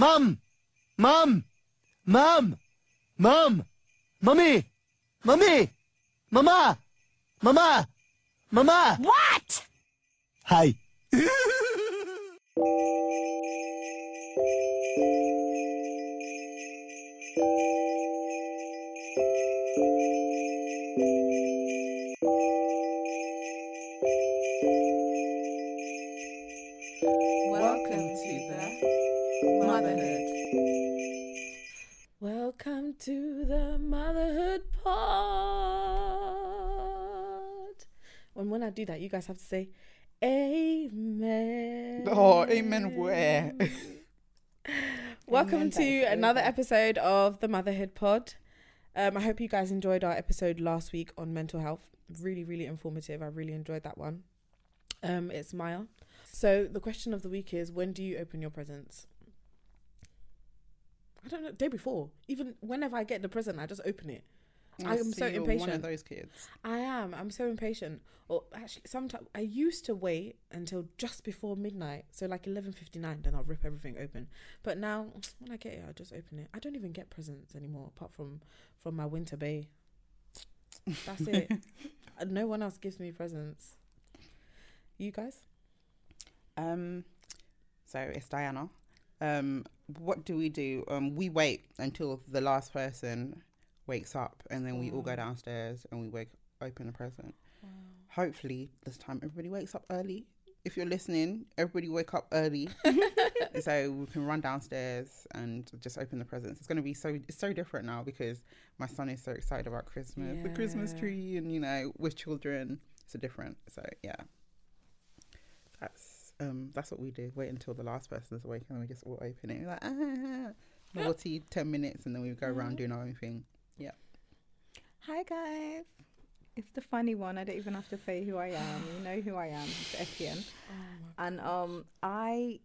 Mum! Mum! Mum! Mum! Mummy! Mummy! Mama! Mama! Mama! What? Hi. I do that, you guys have to say, Amen. Oh, amen where? Welcome Amen, to another over. episode of the Muvahood Pod. Um, I hope you guys enjoyed our episode last week on mental health. Really, really informative. I really enjoyed that one. Um, it's Maya. So the question of the week is: When do you open your presents? I don't know. Day before. Even whenever I get the present, I just open it. I am so you're One impatient. of those kids. I am. I'm so impatient. Or actually, sometimes I used to wait until just before midnight, so like eleven fifty nine. Then I'll rip everything open. But now, when I get it, I just open it. I don't even get presents anymore, apart from from my winter bay. That's it. Uh, no one else gives me presents. You guys? Um, so it's Diana. Um, what do we do? Um, we wait until the last person wakes up, and then we all go downstairs and we wake open the present. Hopefully, this time everybody wakes up early. If you're listening, everybody wake up early so we can run downstairs and just open the presents. It's going to be so it's so different now because my son is so excited about Christmas, the Christmas tree, and you know, with children, it's a different. So yeah, that's um that's what we do. Wait until the last person's awake and we just all open it. We're like ah, naughty ten minutes, and then we go around doing our own thing. Hi guys. It's the funny one. I don't even have to say who I am. You know who I am. It's Etienne. Oh And um, I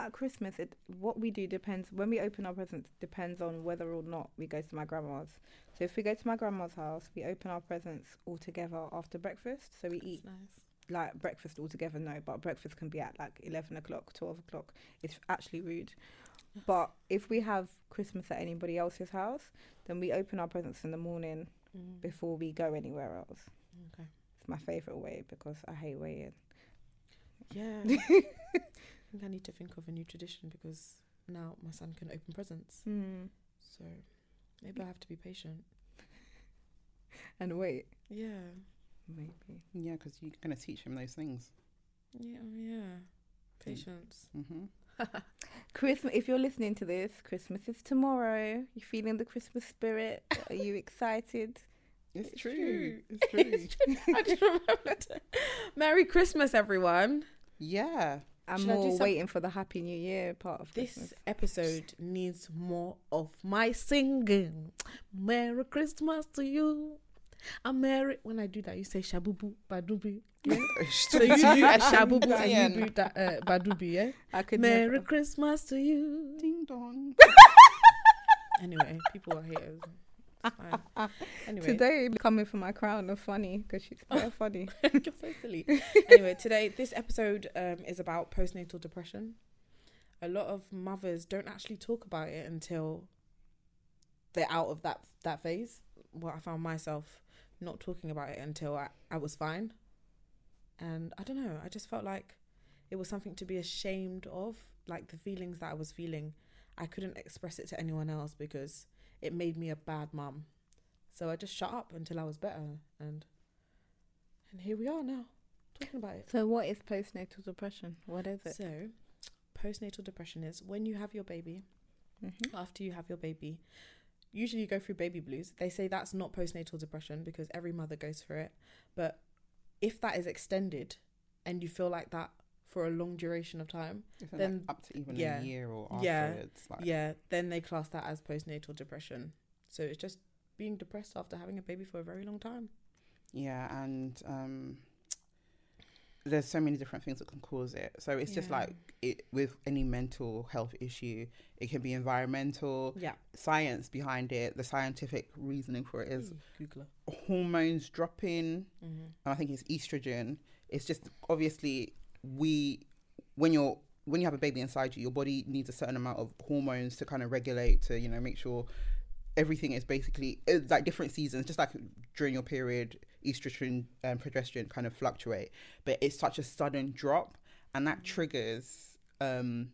at Christmas, it what we do depends. When we open our presents, depends on whether or not we go to my grandma's. So if we go to my grandma's house, we open our presents all together after breakfast. So we eat nice. like breakfast all together. No, but breakfast can be at like eleven o'clock, twelve o'clock. It's actually rude. But if we have Christmas at anybody else's house, then we open our presents in the morning Mm, before we go anywhere else. okay. It's my favorite way because I hate waiting. Yeah. I think I need to think of a new tradition because now my son can open presents. Mm. So maybe I have to be patient. And wait, Yeah. maybe. Yeah, because you're going to teach him those things. Yeah. Yeah. Patience. hmm Christmas. If you're listening to this, Christmas is tomorrow. You feeling the Christmas spirit? Are you excited? It's, It's true. true. It's true. It's true. I just remembered. Merry Christmas, everyone. yeah. I'm more waiting for the Happy New Year part of This Christmas. episode needs more of my singing. Merry Christmas to you. I'm merry. When I do that, you say shabubu badubi. Yeah? so you do a shabubu and you do that uh, badubi, yeah? I could Merry never. Christmas to you. Ding dong. Anyway, people are haters. Fine. Anyway, Today, coming for my crown of funny because she's Oh. very funny. You're so silly. anyway, today this episode um, is about postnatal depression. A lot of mothers don't actually talk about it until they're out of that that phase. Well, I found myself not talking about it until I, I was fine, and I don't know. I just felt like it was something to be ashamed of, like the feelings that I was feeling. I couldn't express it to anyone else because it made me a bad mum. So I just shut up until I was better, and and here we are now talking about it. So, what is postnatal depression? What is it? So, postnatal depression is when you have your baby, Mhm. after you have your baby, usually you go through baby blues. They say that's not postnatal depression because every mother goes through it. But if that is extended and you feel like that for a long duration of time, Isn't Then- like up to even yeah. a year or Yeah. Like, yeah, then they class that as postnatal depression. So it's just being depressed after having a baby for a very long time. Yeah, and um, there's so many different things that can cause it. So it's just like it with any mental health issue, it can be environmental, Yeah. science behind it. The scientific reasoning for it is Googler. hormones dropping, Mm-hmm. and I think it's estrogen. It's just obviously we when you're when you have a baby inside you, your body needs a certain amount of hormones to kind of regulate to you know make sure everything is basically like different seasons, just like during your period, estrogen and progesterone kind of fluctuate, but it's such a sudden drop, and that triggers um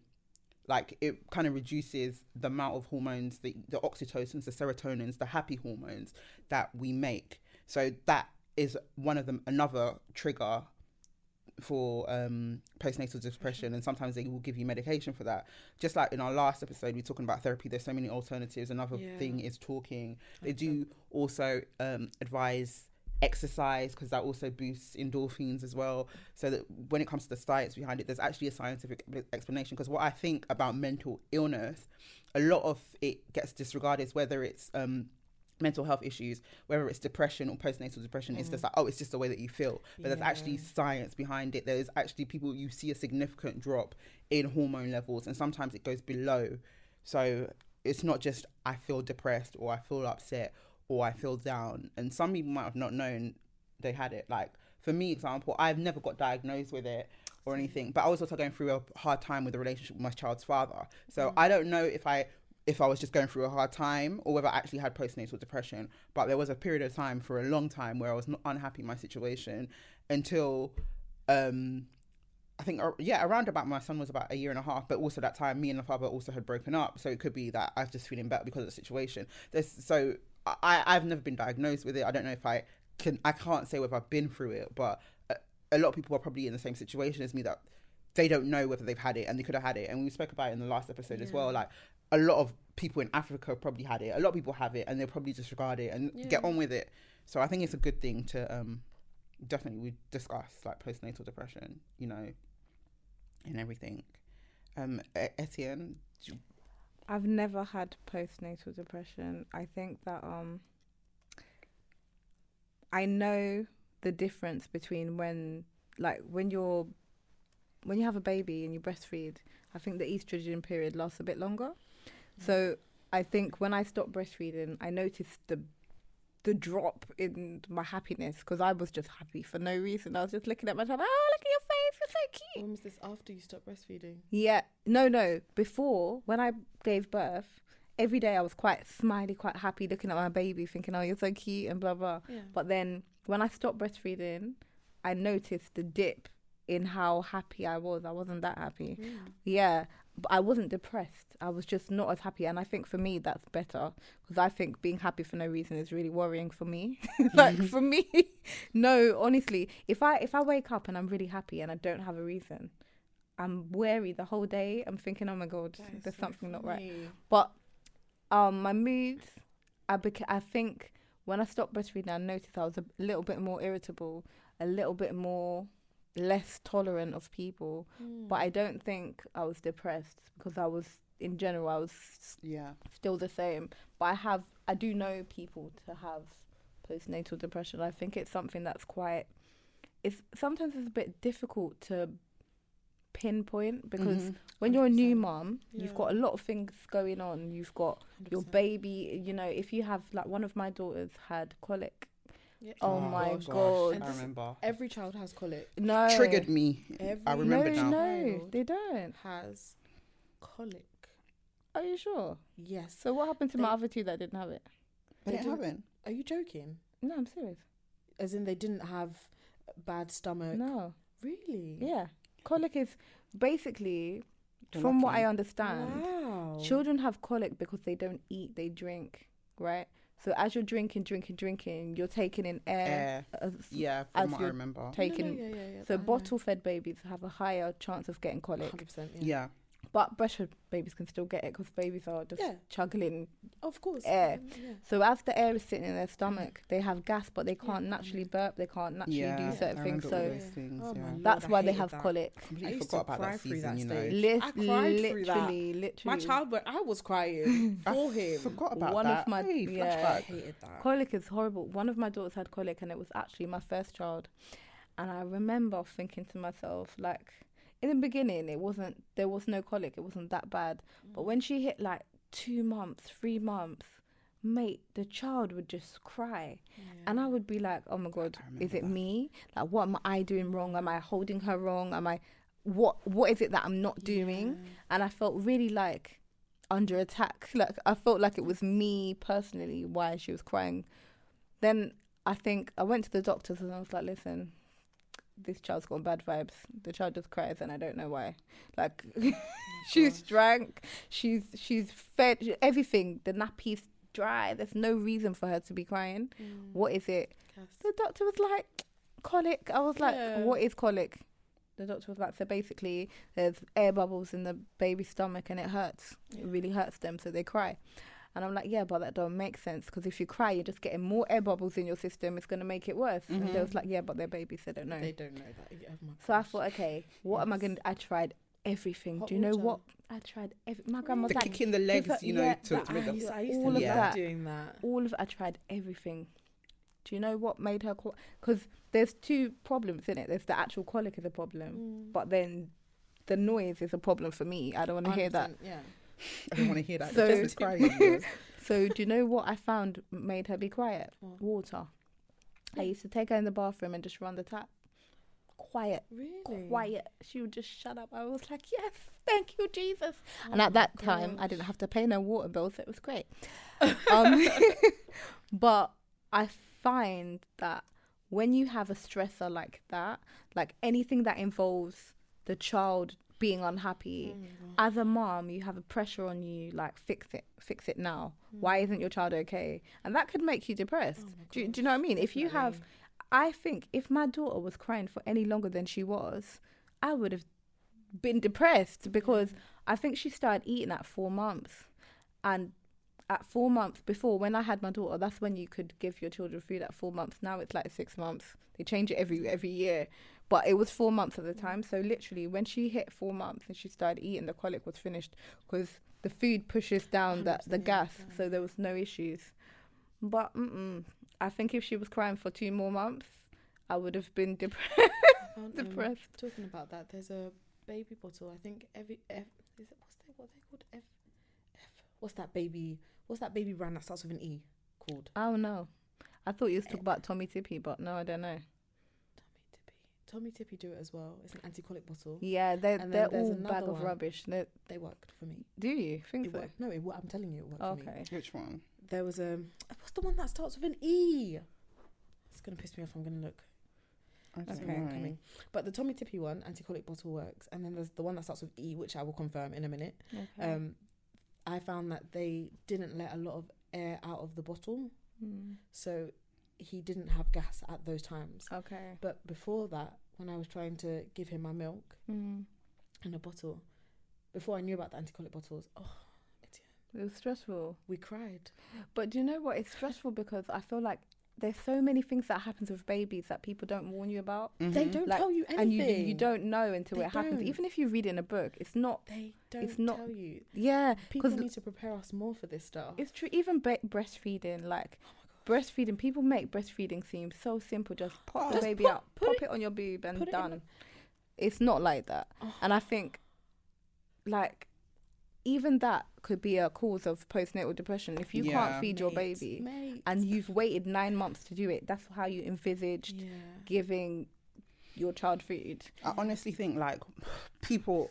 like it kind of reduces the amount of hormones the, the oxytocins the serotonins the happy hormones that we make. So that is one of them another trigger for um, postnatal depression and sometimes they will give you medication for that. Just like in our last episode we are talking about therapy there's so many alternatives. Another Yeah. thing is talking. They do also um, advise exercise because that also boosts endorphins as well. So that when it comes to the science behind it there's actually a scientific explanation. Because what i think about mental illness a lot of it gets disregarded whether it's um mental health issues whether it's depression or postnatal depression it's just like oh it's just the way that you feel. But there's actually science behind it. There's actually people you see a significant drop in hormone levels and sometimes it goes below. So it's not just i feel depressed or i feel upset or i feel down. And some people might have not known they had it. Like for me example i've never got diagnosed with it or anything but i was also going through a hard time with the relationship with my child's father. So i don't know if i if i was just going through a hard time or whether i actually had postnatal depression but there was a period of time for a long time where i was not unhappy in my situation until um I think, yeah, around about my son was about a year and a half, but also that time me and the father also had broken up. So it could be that I was just feeling better because of the situation. There's, so I, I've never been diagnosed with it. I don't know if I can, I can't say whether I've been through it, but a, a lot of people are probably in the same situation as me that they don't know whether they've had it and they could have had it. And we spoke about it in the last episode as well. Like a lot of people in Africa probably had it. A lot of people have it and they'll probably disregard it and get on with it. So I think it's a good thing to, um, definitely we discuss like postnatal depression, you know, and everything. Um, Etienne, I've never had postnatal depression. I think that um I know the difference between when like when you're when you have a baby and you breastfeed, I think the estrogen period lasts a bit longer. So I think when I stopped breastfeeding, I noticed the the drop in my happiness because I was just happy for no reason. I was just looking at my child, oh look at your face, you're so cute. When was this after you stopped breastfeeding? Yeah, no, no. Before, when I gave birth, every day I was quite smiley, quite happy, looking at my baby, thinking, "Oh, you're so cute," and blah blah. Yeah. But then, when I stopped breastfeeding, I noticed the dip in how happy I was. I wasn't that happy. Yeah, but I wasn't depressed. I was just not as happy, and I think for me that's better because I think being happy for no reason is really worrying for me. like for me, no, honestly, if I if I wake up and I'm really happy and I don't have a reason, I'm wary the whole day. I'm thinking, oh my god, there's so something not right. But um, my moods, I beca- I think when I stopped breastfeeding, I noticed I was a little bit more irritable, a little bit more less tolerant of people. But I don't think I was depressed because I was, in general, I was yeah, still the same. But I have, I do know people to have postnatal depression. I think it's something that's quite. It's sometimes it's a bit difficult to pinpoint because Mhm. when you're a new 100%. mum, you've got a lot of things going on. You've got your 100%. baby. You know, if you have like one of my daughters had colic. Yeah. Oh, oh my gosh, God. I remember. Every child has colic. No, Triggered me. Every I remember no, now. no, they don't. Has colic. Are you sure? Yes. So what happened to my other two that didn't have it? They They didn't do- have it. Are you joking? No, I'm serious. As in, they didn't have bad stomach. No, Really? yeah, colic is basically, You're from what. I understand, Wow. children have colic because they don't eat, they drink, right? So as you're drinking, drinking, drinking, you're taking in air. Air. as- Yeah, As from what I you're remember. No, no, taking. yeah, yeah, yeah, So bottle-fed babies have a higher chance of getting colic. 100%. Yeah. Yeah. But breastfed babies can still get it because babies are just Yeah. chuggling. Of course. Air. Um, yeah. So as the air is sitting in their stomach, they have gas, but they can't naturally burp. They can't naturally Yeah, do certain I things. So those things. Oh yeah. Lord, that's I why they have that. colic. I Completely used forgot to about cry that season, that you know. stage. Lit- I cried through that. literally, literally. My child, but I was crying for him. forgot about One that. of my- Hey, yeah. I hated that. Colic is horrible. One of my daughters had colic, and it was actually my first child. And I remember thinking to myself, like, in the beginning, it wasn't, there was no colic. It wasn't that bad. But mm. when she hit like two months, three months, mate, the child would just cry. And I would be like, oh my God, is it that. me? Like, what am I doing wrong? Am I holding her wrong? Am I. what what is it that I'm not doing? And I felt really like under attack. Like I felt like it was me personally why she was crying. Then I think I went to the doctors and I was like, listen, this child's got bad vibes. The child just cries and I don't know why. Like she's drank, she's she's fed everything. The nappy's dry. There's no reason for her to be crying. Mm. What is it? The doctor was like, colic. I was like, Yeah. what is colic? The doctor was like, so basically, there's air bubbles in the baby's stomach and it hurts. It really hurts them, so they cry. And I'm like, yeah, but that don't make sense because if you cry, you're just getting more air bubbles in your system. It's going to make it worse. And they was like, yeah, but they're babies, they don't know. They don't know that. Oh my so I thought, okay, what am I going to I tried everything. Hot Do you know water. what? I tried every My grandma The like, kick in the legs, her- you know, yeah, to, to make I them. used, I used all to of love that. doing that. all of I tried everything. Do you know what made her Because there's two problems in it. There's the actual colic is a problem, Mm. but then the noise is a problem for me. I don't want to hear that. Yeah. I don't want to hear that. So- So, just crying. So do you know what I found made her be quiet? What? Water. I used to take her in the bathroom and just run the tap. Quiet, Really? quiet. She would just shut up. I was like, yes, thank you, Jesus. Oh and at my that time, I didn't have to pay no water bill, so it was great. um, but I find that when you have a stressor like that, like anything that involves the child being unhappy, gosh. as a mom, you have a pressure on you, like fix it, fix it now. Why isn't your child okay? And that could make you depressed. Oh do, you- do you know what I mean? If you have. I think if my daughter was crying for any longer than she was, I would have been depressed because I think she started eating at four months, and at four months before when I had my daughter, that's when you could give your children food at four months. Now it's like six months. They change it every every year, but it was four months at the time. So literally, when she hit four months and she started eating, the colic was finished because the food pushes down the the gas, so there was no issues. But mm-mm, I think if she was crying for two more months, I would have been depressed. I found, um, depressed. talking about that, there's a baby bottle. I think every F is it what's they what they called F F what's that baby what's that baby brand that starts with an E called? I don't know. I thought you was talking about Tommee Tippee, but no, I don't know. Tommee Tippee. Do it as well. It's an anti-colic bottle. Yeah, they're And they're all bag of one. rubbish. They're, They worked for me. do you think It so? worked. No, it, I'm telling you, it worked for me. Okay. Which one? There was a what's the one that starts with an E? It's gonna piss me off. I'm gonna look. I Okay. Coming. But the Tommee Tippee one, anti-colic bottle works, and then there's the one that starts with E, which I will confirm in a minute. Okay. Um, I found that they didn't let a lot of air out of the bottle, Hmm. so he didn't have gas at those times. Okay. But before that, when I was trying to give him my milk Mm. in a bottle, before I knew about the anti-colic bottles, oh, It was stressful. we cried. But do you know what? It's stressful because I feel like there's so many things that happens with babies that people don't warn you about, They Mhm. don't Like, tell you anything, and you you don't know until They it happens. don't. Even if you read it in a book, it's not. They don't not- tell you. Yeah, People need to prepare us more for this stuff. it's true. Even ba- breastfeeding, like oh my gosh. Breastfeeding, people make breastfeeding seem so simple. Just pop the Just baby put- out, put pop it- on your boob, and put it in done. It's not like that. Oh. And I think, like, even that could be a cause of postnatal depression. If you Yeah. can't feed your Mate, baby mate. and you've waited nine months to do it, that's how you envisaged yeah. giving your child food. I honestly think like people.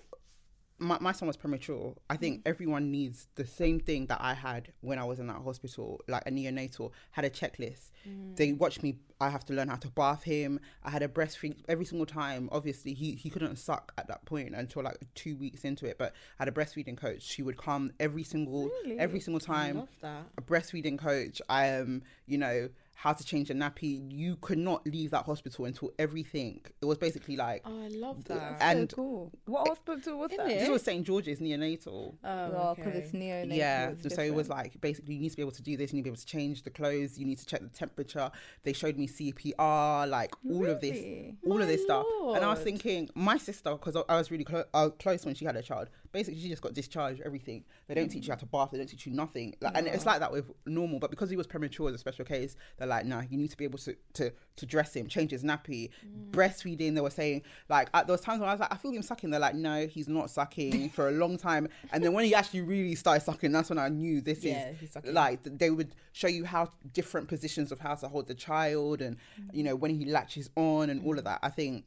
My, my son was premature. I think everyone needs the same thing that I had when I was in that hospital, like a neonatal, had a checklist. Mm. They watched me. I have to learn how to bath him. I had a breastfeed every single time. Obviously, he, he couldn't suck at that point until like two weeks into it. But I had a breastfeeding coach. She would come every single Really? every single I time. love that. a breastfeeding coach. I am, you know, how to change a nappy. You could not leave that hospital until everything. It was basically like Oh, I love that. And- so cool. What hospital was that? it? this was St George's neonatal. oh, Well, because it's neonatal. yeah, it's so it was like basically you need to be able to do this. You need to be able to change the clothes. You need to check the temperature. They showed me CPR, like all of this, Really? all of this My stuff. And I was thinking, my sister, because I, I was really clo- uh, close when she had a child. Basically, she just got discharged. Everything. They don't teach you how to bath. They don't teach you nothing. Like, and it's like that with normal. But because he was premature as a special case, they're like, nah, you need to be able to to, to dress him, change his nappy, mm. breastfeeding. They were saying like at those times when I was like, I feel him sucking. They're like, no, he's not sucking for a long time. And then when he actually really started sucking, that's when I knew this Yeah, is like they would show you how different positions of how to hold the child and mm. you know when he latches on and all of mm. that i think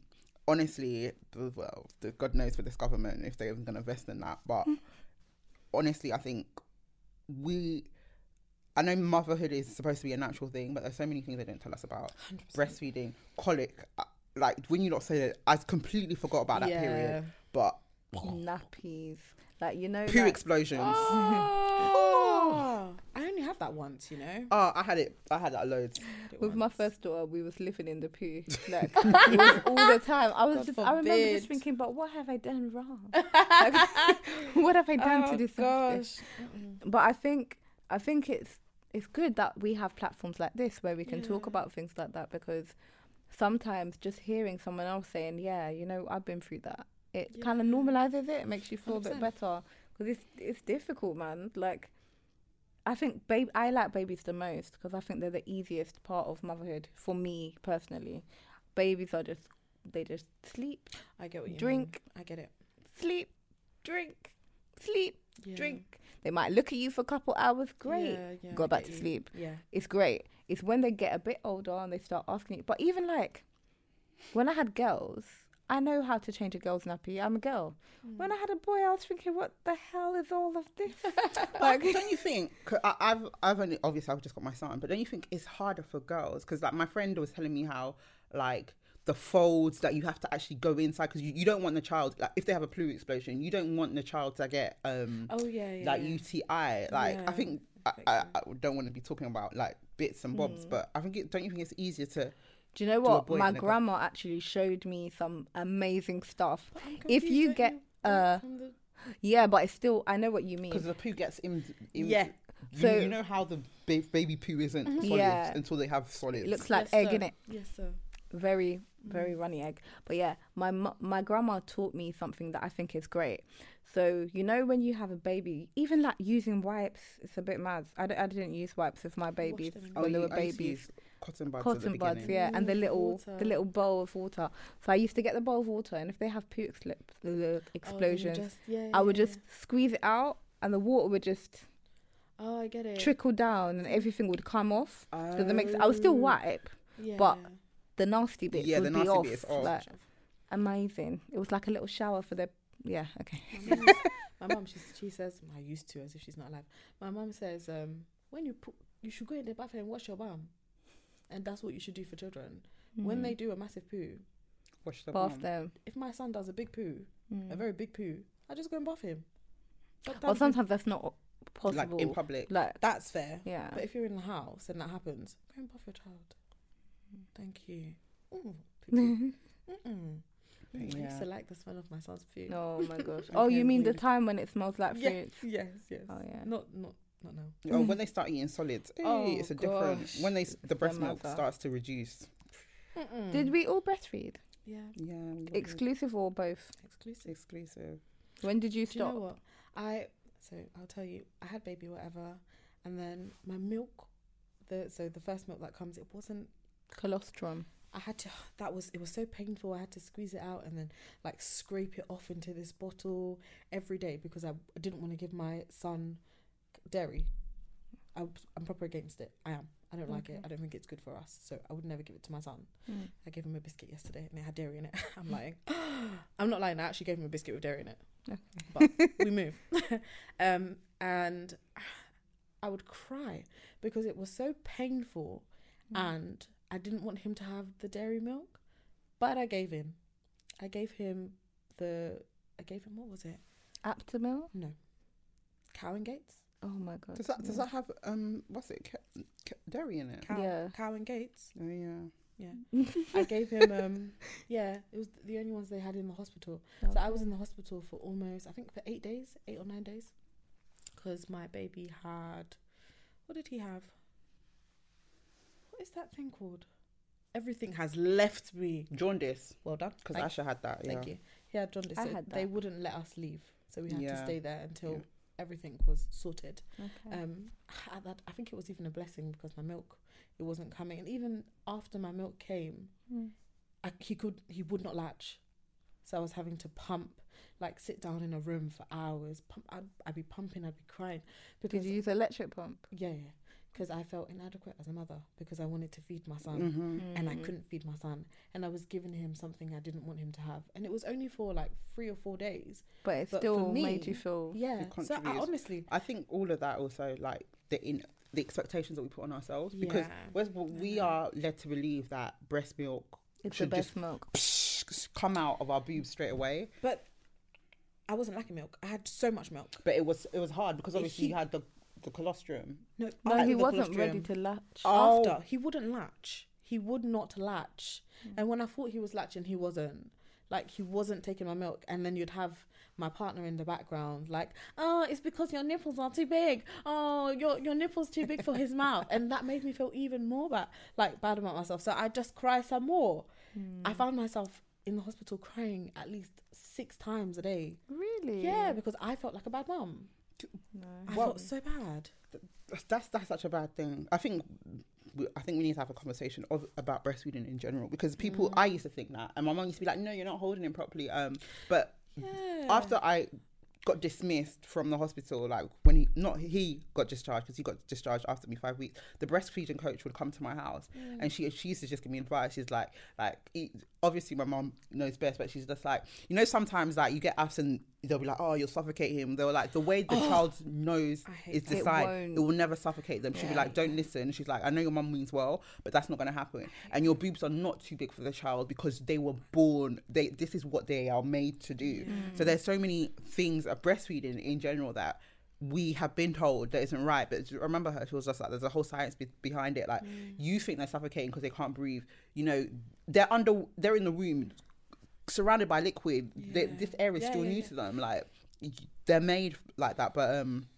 honestly, well, the, God knows for this government if they're even going to invest in that. But honestly, I think we. I know motherhood is supposed to be a natural thing, but there's so many things they don't tell us about. 100%. Breastfeeding, colic. uh, Like when you not say that, I completely forgot about that Yeah. period. But Nappies. Like, you know, poo like, explosions. Oh, had that once, you know. Oh, I had it. I had that loads. Had it with my first daughter, we was living in the poo. Like, all the time. I was God just, I remember just thinking, but what have I done wrong? Like, what have I done oh, to this? but I think I think it's it's good that we have platforms like this where we can talk about things like that because sometimes just hearing someone else saying, "Yeah, you know, I've been through that," it kind of normalizes it. It makes you feel a bit better because it's it's difficult, man. Like. I think babe, I like babies the most because I think they're the easiest part of motherhood for me personally. Babies are just they just sleep, I get what you mean. Drink. I get it. sleep, drink, sleep, Yeah. drink. They might look at you for a couple hours, great. Yeah, yeah, Go back to you. sleep. Yeah. It's great. It's when they get a bit older and they start asking you. But even like when I had girls, I know how to change a girl's nappy. I'm a girl. When I had a boy, I was thinking, what the hell is all of this? Like, don't you think? I, I've, I've only obviously I've just got my son, but don't you think it's harder for girls? Because like my friend was telling me how like the folds that you have to actually go inside because you, you don't want the child like if they have a flu explosion, you don't want the child to get um Oh yeah, yeah. like yeah. UTI. Like I think I, I. I don't want to be talking about like bits and bobs, Mm. but I think it, don't you think it's easier to Do you know what? avoid My nigger. grandma actually showed me some amazing stuff. But If you get, you uh, the- Yeah, but it's still, I know what you mean. because the poo gets in. in Yeah. You, So- you know how the ba- baby poo isn't solid Yeah. until they have solids. It looks like Yes, egg in it. Yes, sir. very very runny egg but yeah my my grandma taught me something that i think is great so you know when you have a baby even like using wipes it's a bit mad i, d- I didn't use wipes with my babies them in when they you- were I used babies use cotton buds. at the cotton buds beginning. yeah and the little water. the little bowl of water so i used to get the bowl of water and if they have poo excl- uh, Oh, then you explosions just- yeah, i would yeah, just squeeze it out and the water would just. Oh, I get it. trickle down and everything would come off so the mix i would still Oh. wipe Yeah. but the nasty bits Yeah, would the be nasty off, bits off. like amazing it was like a little shower for the yeah okay My mum- my she she says, I used to, as if she's not alive. My mum says, um, when you put, you should go in the bathroom and wash your bum, and that's what you should do for children. When Mm. they do a massive poo, Wash the bath bum. them. if my son does a big poo, Mm. a very big poo, I just go and bath him. But Well, sometimes that's not possible. like in public. Like, that's fair. yeah. But if you're in the house and that happens, go and bath your child. Mm. Thank you. Ooh, poo-poo. I used to like the smell of my son's poo. oh my gosh. Oh, you mean the weird. time when it smells like Yeah, fruit? yes, yes. Oh yeah. Not, not, not now. Oh, when they start eating solids, eh, Oh, it's a different. When they the breast milk starts to reduce. Did we all breastfeed? Yeah. Yeah, we got Exclusive or both? Exclusive. exclusive. When did you Do you stop? know what? I so I'll tell you. I had baby whatever, and then my milk, the so the first milk that comes, it wasn't. Colostrum. I had to. That was it was so painful. I had to squeeze it out and then like scrape it off into this bottle every day because I, I didn't want to give my son dairy. I, I'm proper against it. I am. I don't like it. I don't think it's good for us. So I would never give it to my son. Mm. I gave him a biscuit yesterday and it had dairy in it. I'm lying. I'm not lying. I actually gave him a biscuit with dairy in it. But we move. um, and I would cry because it was so painful Mm. and I didn't want him to have the dairy milk. But I gave him. I gave him the. I gave him, what was it? Aptamil? No. Cow and Gates? Oh my god. Does that does yeah. that have um what's it ca- ca- dairy in it? Cow, Yeah. Cow and Gates? Oh yeah. Yeah. I gave him, um, yeah, it was the only ones they had in the hospital. So I was in the hospital for almost, I think, for eight days, eight or nine days, because my baby had, what did he have? What is that thing called? Everything has left me. Jaundice, Well done. because Asha had that. Yeah. thank you. He had jaundice. I so had They wouldn't let us leave, so we had to stay there until Yeah. Everything was sorted. Okay. Um, at that I think it was even a blessing because my milk it wasn't coming, and even after my milk came, Mm. I, he could he would not latch, so I was having to pump, like sit down in a room for hours. Pump, I'd, I'd be pumping, I'd be crying because Did you use electric pump? yeah, yeah, because I felt inadequate as a mother because I wanted to feed my son Mm-hmm. and I Mm. couldn't feed my son and I was giving him something I didn't want him to have and it was only for like three or four days. But it But still for made you feel. Yeah. So I, honestly, I think all of that also like the in the expectations that we put on ourselves because Yeah. whereas we know. are led to believe that breast milk It's the should best just milk. come out of our boobs straight away. but I wasn't lacking milk. I had so much milk. But it was it was hard because obviously he- you had the the colostrum. No, No, he wasn't ready to latch. Oh. After he wouldn't latch. He would not latch. Hmm. And when I thought he was latching, he wasn't. Like he wasn't taking my milk, and then you'd have my partner in the background, like, "Oh, it's because your nipples are too big. Oh, your your nipples too big for his mouth," and that made me feel even more bad, like bad about myself. So I just cry some more. Hmm. I found myself in the hospital crying at least six times a day. Really? Yeah, because I felt like a bad mum. No. I Well- felt so bad. That's that's such a bad thing. I think we, I think we need to have a conversation of about breastfeeding in general because people I used to think that and my mom used to be like, no, you're not holding him properly. Um, but Yeah. after I got dismissed from the hospital, like when he not he got discharged because he got discharged after me five weeks. The breastfeeding coach would come to my house mm. and she she used to just give me advice. She's like like obviously my mom knows best, but she's just like you know sometimes like you get ups and they'll be like oh you'll suffocate him. They're like the way the oh, child's nose I hate is that. It it will never suffocate them. She'll be like don't listen. She's like I know your mom means well, but that's not gonna happen. And your boobs are not too big for the child because they were born. They this is what they are made to do. Mm. So there's so many things of breastfeeding in general that we have been told that isn't right. But remember her, she was just like, there's a whole science be- behind it. Like you think they're suffocating because they can't breathe. You know, they're under, they're in the room surrounded by liquid. They, this air is Yeah, still yeah, new yeah. to them. Like they're made like that. But um,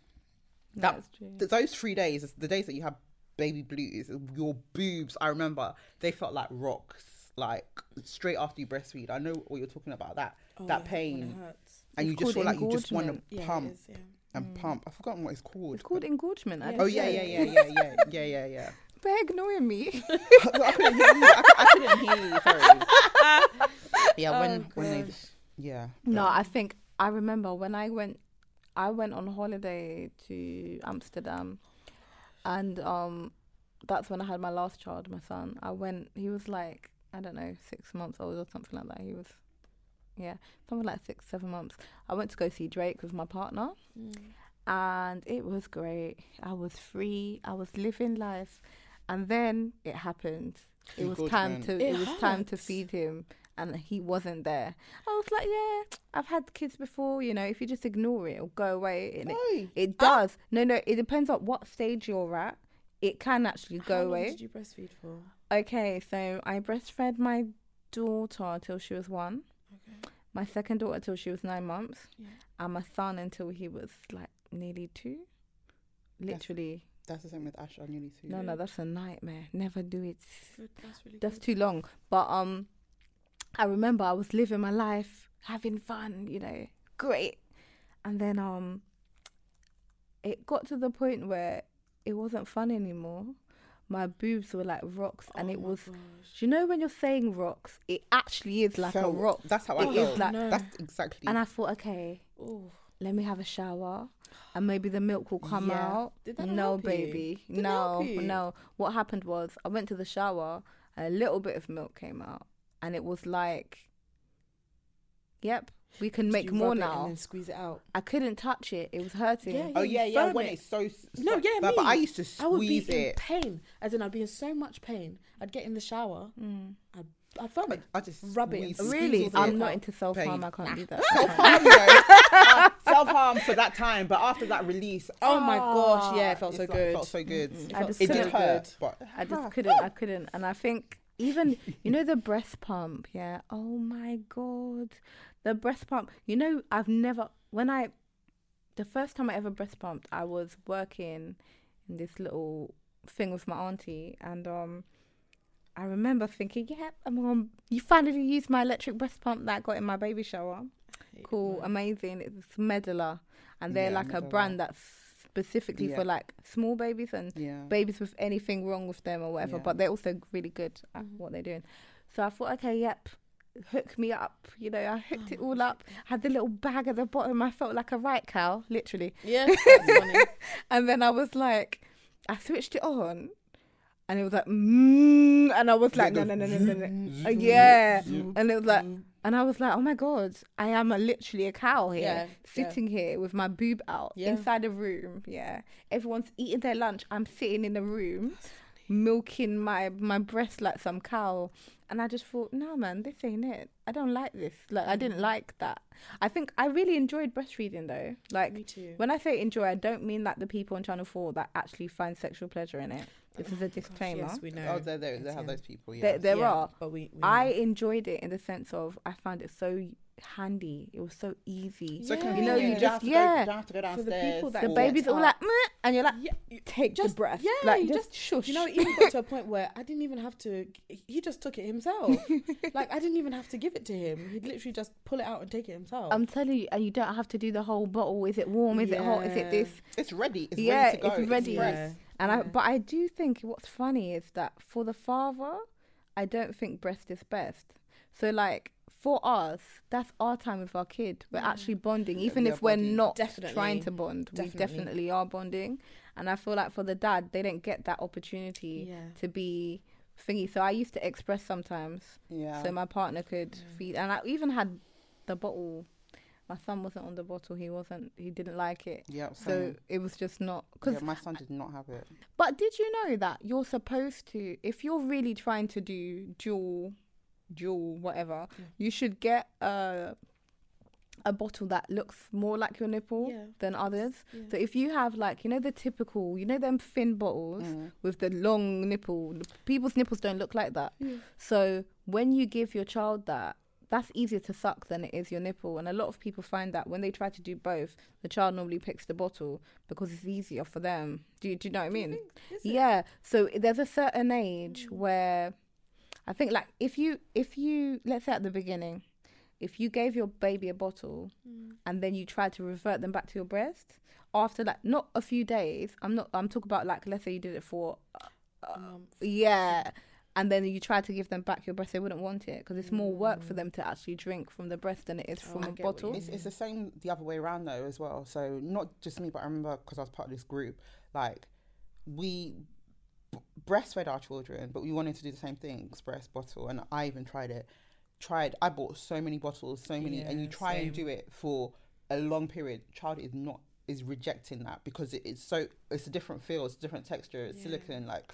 that That's true. th- those three days, the days that you have baby blues, your boobs, I remember they felt like rocks. Like straight after you breastfeed, I know what you're talking about. That Oh, that yeah, pain, and you just feel like you just want to engorgement. Yeah, pump is, and pump. I've forgotten what it's called. It's called engorgement. Oh yeah, yeah, yeah, yeah, yeah, yeah, yeah, yeah. They're ignoring me. I couldn't hear you. I, I couldn't hear you. Sorry. Yeah, when Oh, when they yeah. No, I think I remember when I went. I went on holiday to Amsterdam, and um, that's when I had my last child, my son. I went. He was like I don't know, six months old or something like that. He was, yeah, something like six, seven months. I went to go see Drake with my partner, Mm. and it was great. I was free. I was living life, and then it happened. It was time to. It, It was time to feed him, and he wasn't there. I was like, yeah, I've had kids before. You know, if you just ignore it, it'll go away. And it, it does. No, no, it depends on what stage you're at. It can actually go long away. did you breastfeed for? Okay, so I breastfed my daughter till she was one. My second daughter until she was nine months, Yeah. and my son until he was like nearly two. Literally, That's the same with Asha. Nearly two. no, no, that's a nightmare. Never do it. Good. That's really That's too long. But um, I remember I was living my life, having fun, you know, great, and then um, it got to the point where it wasn't fun anymore. My boobs were like rocks, and Oh it was. gosh. Do you know when you're saying rocks, it actually is like a rock. That's how I It is felt. like- no. That's exactly. And I thought, okay, Ooh. let me have a shower, and maybe the milk will come Yeah. out. Did that no, help baby, Did no, help no. What happened was I went to the shower, and a little bit of milk came out, and it was like, yep, we can Did make you more rub it now. And then squeeze it out. I couldn't touch it; it was hurting. Yeah, oh you yeah, yeah. foam When it. it's so. s- No, so- yeah, But, but I used to I would be squeeze in it. pain, as in I'd be in so much pain. I'd get in the shower, Mm. I'd, I'd foam I, it. I just Rub it squeeze- squeeze Really, all the I'm milk not out. into self harm. Pain. I can't do that. self harm, you self harm for that time, but after that release, Oh my gosh, yeah, ah, it felt so it's like- good. felt so good. It I felt just It so did couldn't- hurt, but I just couldn't. I couldn't. And I think even you know the breast pump. Yeah. Oh my god, the breast pump. You know, I've never when I the first time I ever breast pumped, I was working in this little thing with my auntie, and um. I remember thinking, yeah, I'm on, you finally used my electric breast pump that I got in my baby shower. Cool, amazing. It's Medela, and they're Yeah, like a brand that's specifically Yeah. for like small babies and yeah. babies with anything wrong with them or whatever, Yeah. but they're also really good at Mhm. what they're doing. So I thought, okay, yep, hook me up. You know, I hooked Oh it all up, had the little bag at the bottom. I felt like a right cow, literally. Yeah. And then I was like, I switched it on, and it was like, mm, and I was like, no, no, no, no, no, no. Uh, yeah, and it was like, and I was like, oh my god, I am a, literally a cow here, Yeah, sitting here with my boob out Yeah. inside a room. Yeah, everyone's eating their lunch. I'm sitting in a room, milking my my breast like some cow. And I just thought, no, man, this ain't it. I don't like this. Like, I didn't mm. like that. I think I really enjoyed breastfeeding though. Like, Me too. when I say enjoy, I don't mean like the people on Channel 4 that actually find sexual pleasure in it. This is a disclaimer. Yes, we oh, know. Oh, there, there, they have those people. Yeah. There, there Yeah, are. but we. we I enjoyed it in the sense of I found it so handy. It was so easy. so Yeah. You know, you don't just- have to go, yeah. you don't have to go For the downstairs. people that the get baby's all up. like, and you're like, Yeah, you- take just- the breath. yeah, like, you just, shush. You know, it even got to a point where I didn't even have to. He just took it himself. like I didn't even have to give it to him. He'd literally just pull it out and take it himself. I'm telling you, and you don't have to do the whole bottle. Is it warm? Is it hot? Is it this? It's ready. It's Yeah, ready to go. it's ready. fresh. And I, but I do think what's funny is that for the father, I don't think breast is best. So like for us, that's our time with our kid. We're actually bonding, even we if we're bonding. not Definitely. trying to bond. We Definitely. definitely are bonding. And I feel like for the dad, they don't get that opportunity Yeah. to be thingy. So I used to express sometimes, Yeah. so my partner could feed. And I even had the bottle. My son wasn't on the bottle. He wasn't. He didn't like it. yeah. So it was just not because yeah, my son did not have it. but did you know that you're supposed to, if you're really trying to do dual, dual whatever, Yeah. you should get a a bottle that looks more like your nipple Yeah. than others. So if you have like you know the typical, you know them thin bottles Mm. with the long nipple, people's nipples don't look like that. So when you give your child that. That's easier to suck than it is your nipple, and a lot of people find that when they try to do both, the child normally picks the bottle because it's easier for them. Do you, do you know what I mean? Yeah. So there's a certain age where I think like if you if you let's say at the beginning, if you gave your baby a bottle and then you tried to revert them back to your breast after like not a few days, I'm not I'm talking about like let's say you did it for Um, yeah. And then you try to give them back your breast, they wouldn't want it because it's more work for Mm. them to actually drink from the breast than it is Oh, from I a get what you bottle. It's, it's the same the other way around though as well. So not just me, but I remember because I was part of this group. Like we b- breastfed our children, but we wanted to do the same thing, express bottle, and I even tried it. Tried. I bought so many bottles, so many, and you Yeah, try and do it for a long period. Child is not is rejecting that because it, it's so it's a different feel, it's a different texture, it's Yeah. silicone like.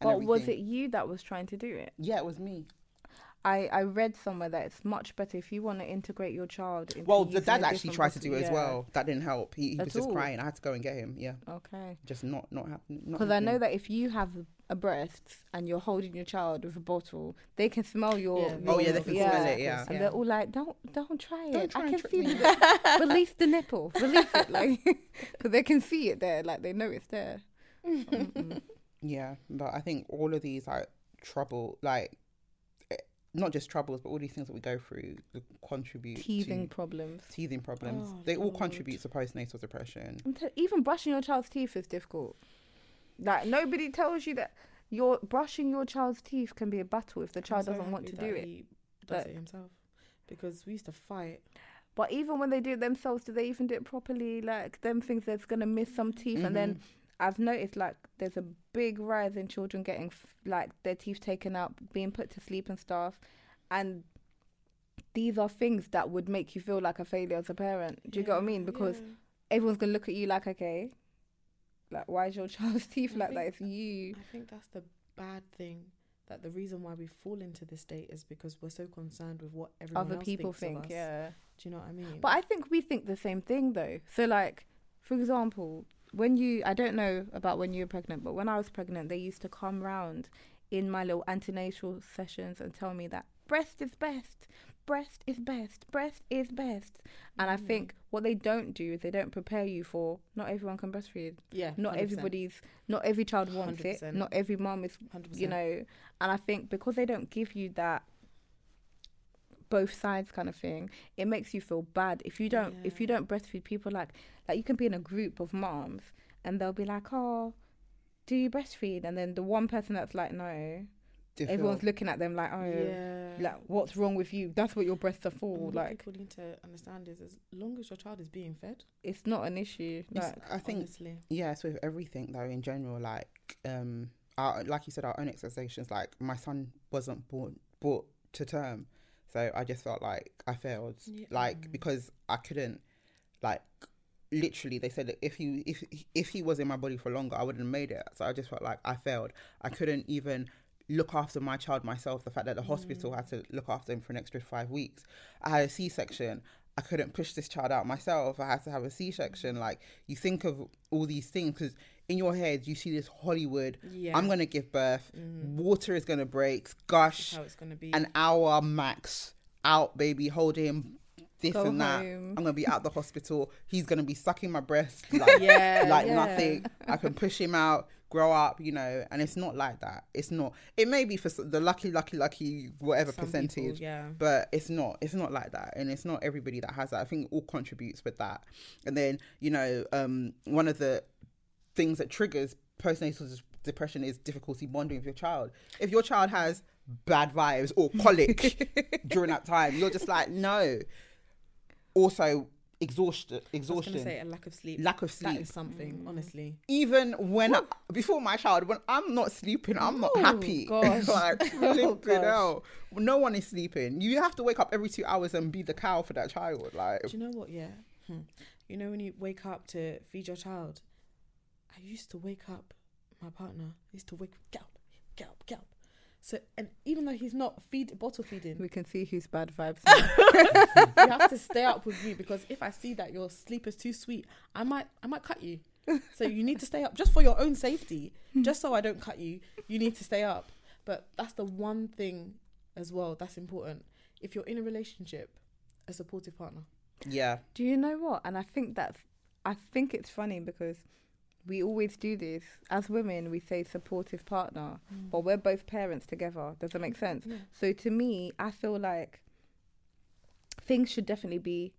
And But was it you that was trying to do it? Yeah, it was me. I, I read somewhere that it's much better if you want to integrate your child. Into Well, the dad actually tried to do it as well. That didn't help. He, he At was just all. crying. I had to go and get him. Yeah, Okay. just not not happening. Because I know that if you have a breast and you're holding your child with a bottle, they can smell your. Yeah, your Oh, yeah, they can yeah. smell it, yeah. And Yeah. they're all like, "Don't, don't try Don't it. try I can trick see me." the release the nipple, release it, like, because they can see it there, like they know it's there." Yeah, but I think all of these like trouble, like eh, not just troubles, but all these things that we go through that contribute Teething to problems. teething problems. Oh, they all contribute to postnatal depression. I'm te- even brushing your child's teeth is difficult. Like nobody tells you that your brushing your child's teeth can be a battle if the child so doesn't want to happy do that it. Does But- it himself because we used to fight. But even when they do it themselves, do they even do it properly? Like them things, there's gonna miss some teeth, and Mm-hmm. then I've noticed like there's a big rise in children getting like their teeth taken out, being put to sleep and stuff, and these are things that would make you feel like a failure as a parent. Do you get what I mean? Because Yeah. everyone's gonna look at you like, okay, like why is your child's teeth I like that? It's you. I think that's the bad thing. That the reason why we fall into this state is because we're so concerned with what everyone Other else people think, yeah. Do you know what I mean? But I think we think the same thing though. So like, for example, when you I don't know about when you were pregnant, but when I was pregnant, they used to come round in my little antenatal sessions and tell me that breast is best. Breast is best. Breast is best. And I think what they don't do is they don't prepare you for not everyone can breastfeed. yeah, Not 100%. everybody's not every child wants it. 100%. Not every mom is 100%. you know and i think because they don't give you that both sides kind of thing it makes you feel bad if you don't if you don't breastfeed people like like you can be in a group of moms and they'll be like oh do you breastfeed and then the one person that's like no you everyone's looking at them like, oh, yeah. like what's wrong with you? That's what your breasts are for. Like people need to understand is as long as your child is being fed, it's not an issue. Like I think honestly, yeah, it's with everything though in general. Like um, our, like you said, our own expectations. Like my son wasn't born brought to term, so I just felt like I failed. Yeah. Like mm. because I couldn't, like literally they said that if he if if he was in my body for longer, I wouldn't have made it. So I just felt like I failed. I couldn't even look after my child myself. The fact that the mm. hospital had to look after him for an extra five weeks. I had a C section. I couldn't push this child out myself. I had to have a C section. Like you think of all these things because in your head you see this Hollywood. yeah, I'm gonna give birth. Mhm. Water is gonna break. That's Gush. how it's gonna be. An hour max. Out, baby. Hold him. This go and that. home. I'm gonna be out the hospital. He's gonna be sucking my breast like yeah, like yeah. nothing. I can push him out, grow up, you know. And it's not like that. It's not. It may be for the lucky, lucky, lucky, whatever Some percentage, people, yeah. but it's not. It's not like that, and it's not everybody that has that. I think it all contributes with that. And then you know, um, one of the things that triggers postnatal depression is difficulty bonding with your child. If your child has bad vibes or colic during that time, you're just like no. Also, exhaustion. I was Exhaustion. gonna say a lack of sleep. Lack of sleep. is something, honestly. Even when I, before my child, when I'm not sleeping, I'm not Oh, happy. gosh. like Oh, flipping gosh. hell. No one is sleeping. You have to wake up every two hours and be the cow for that child. Like Do you know what? Yeah. Hmm. You know when you wake up to feed your child. I used to wake up my partner. Used to wake get up, get up, get up. So and even though he's not feed bottle feeding, we can see who's bad vibes. you have to stay up with me because if I see that your sleep is too sweet, I might I might cut you. So you need to stay up just for your own safety. Hmm. Just so I don't cut you, you need to stay up. But that's the one thing as well that's important. If you're in a relationship, a supportive partner. yeah, Do you know what? And I think that's, I think it's funny because we always do this as women. We say supportive partner, mm. but we're both parents together. Does that make sense? Yeah. So to me, I feel like things should definitely be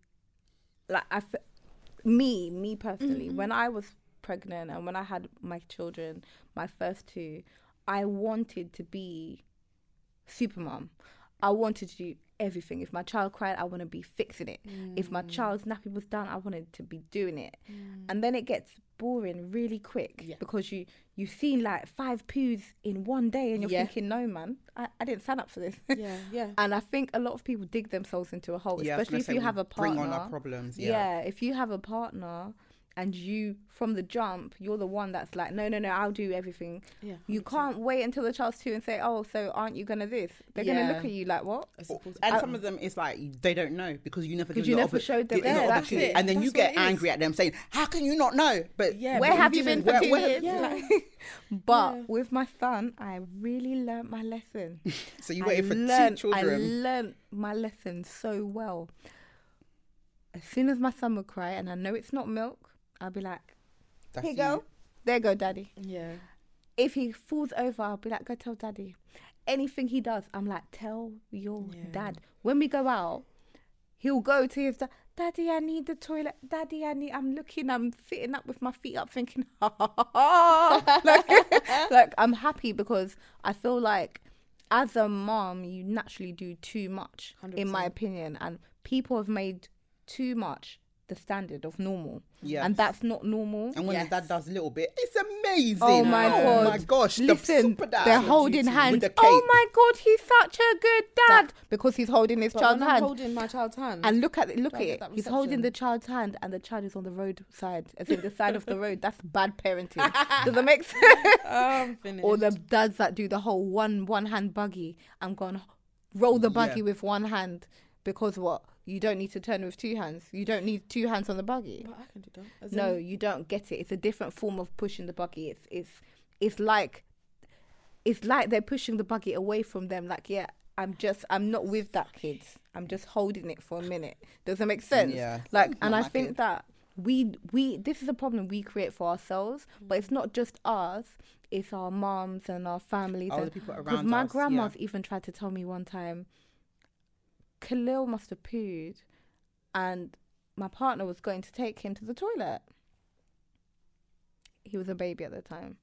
like I, f- me, me personally. Mm-hmm. When I was pregnant and when I had my children, my first two, I wanted to be super mom. I wanted to do everything. If my child cried, I want to be fixing it. If my mm. child's nappy was done, I wanted to be doing it. Mm. And then it gets boring really quick Yeah. because you you see like five poos in one day and you're Yeah. thinking, no man, I, I didn't sign up for this. Yeah, yeah. and I think a lot of people dig themselves into a hole, yeah. Especially if say you have a partner. bring on our problems. yeah. Yeah, if you have a partner and you from the jump, you're the one that's like, no, no, no, I'll do everything. Yeah. You 100%. can't wait until the child's two and say, oh, so aren't you gonna this? They're gonna look at you like what? And I- some of them it's like they don't know because you never 'Cause give you never oppo- showed them. give the Yeah, that's it. and then That's you get angry at them saying, "How can you not know?" But Yeah, Where but have you been for where- two where- years? Yeah. But Yeah. with my son, I really learnt my lesson. so you I waited for learnt- two I children. learnt my lesson so well. As soon as my son would cry, and I know it's not milk, I'll be like, That's "Here you you. go, there go, daddy." Yeah. If he falls over, I'll be like, "Go tell daddy." Anything he does, I'm like, "Tell your Yeah. dad." When we go out, he'll go to his dad. Daddy, I need the toilet. Daddy, I need. I'm looking. I'm sitting up with my feet up, thinking, like, like I'm happy because I feel like as a mom, you naturally do too much, in my opinion, and people have made too much the standard of normal, Yes. and that's not normal. And when Yes. the dad does a little bit, it's amazing. Oh my oh god! my gosh! Listen, the they're holding hands. the Oh my god, he's such a good dad because he's holding his But child's when I'm hand. holding my child's hand, and look at it, look at it. He's holding the child's hand, and the child is on the roadside, as in the side of the road. That's bad parenting. Does that make sense? I'm finished. or the dads that do the whole one one hand buggy. I'm gonna roll the buggy Yeah. with one hand because what? You don't need to turn with two hands. You don't need two hands on the buggy. But I can do that. As No, in- you don't get it. It's a different form of pushing the buggy. It's it's it's like it's like they're pushing the buggy away from them. Like, yeah, I'm just I'm not with that kid. I'm just holding it for a minute. Does that make sense? Yeah. Like, and I think kid. that we we this is a problem we create for ourselves, but Mm. it's not just us. It's our moms and our families. All and the people because around my us, grandma's yeah. even tried to tell me one time, Khalil must have pooed, and my partner was going to take him to the toilet. He was a baby at the time.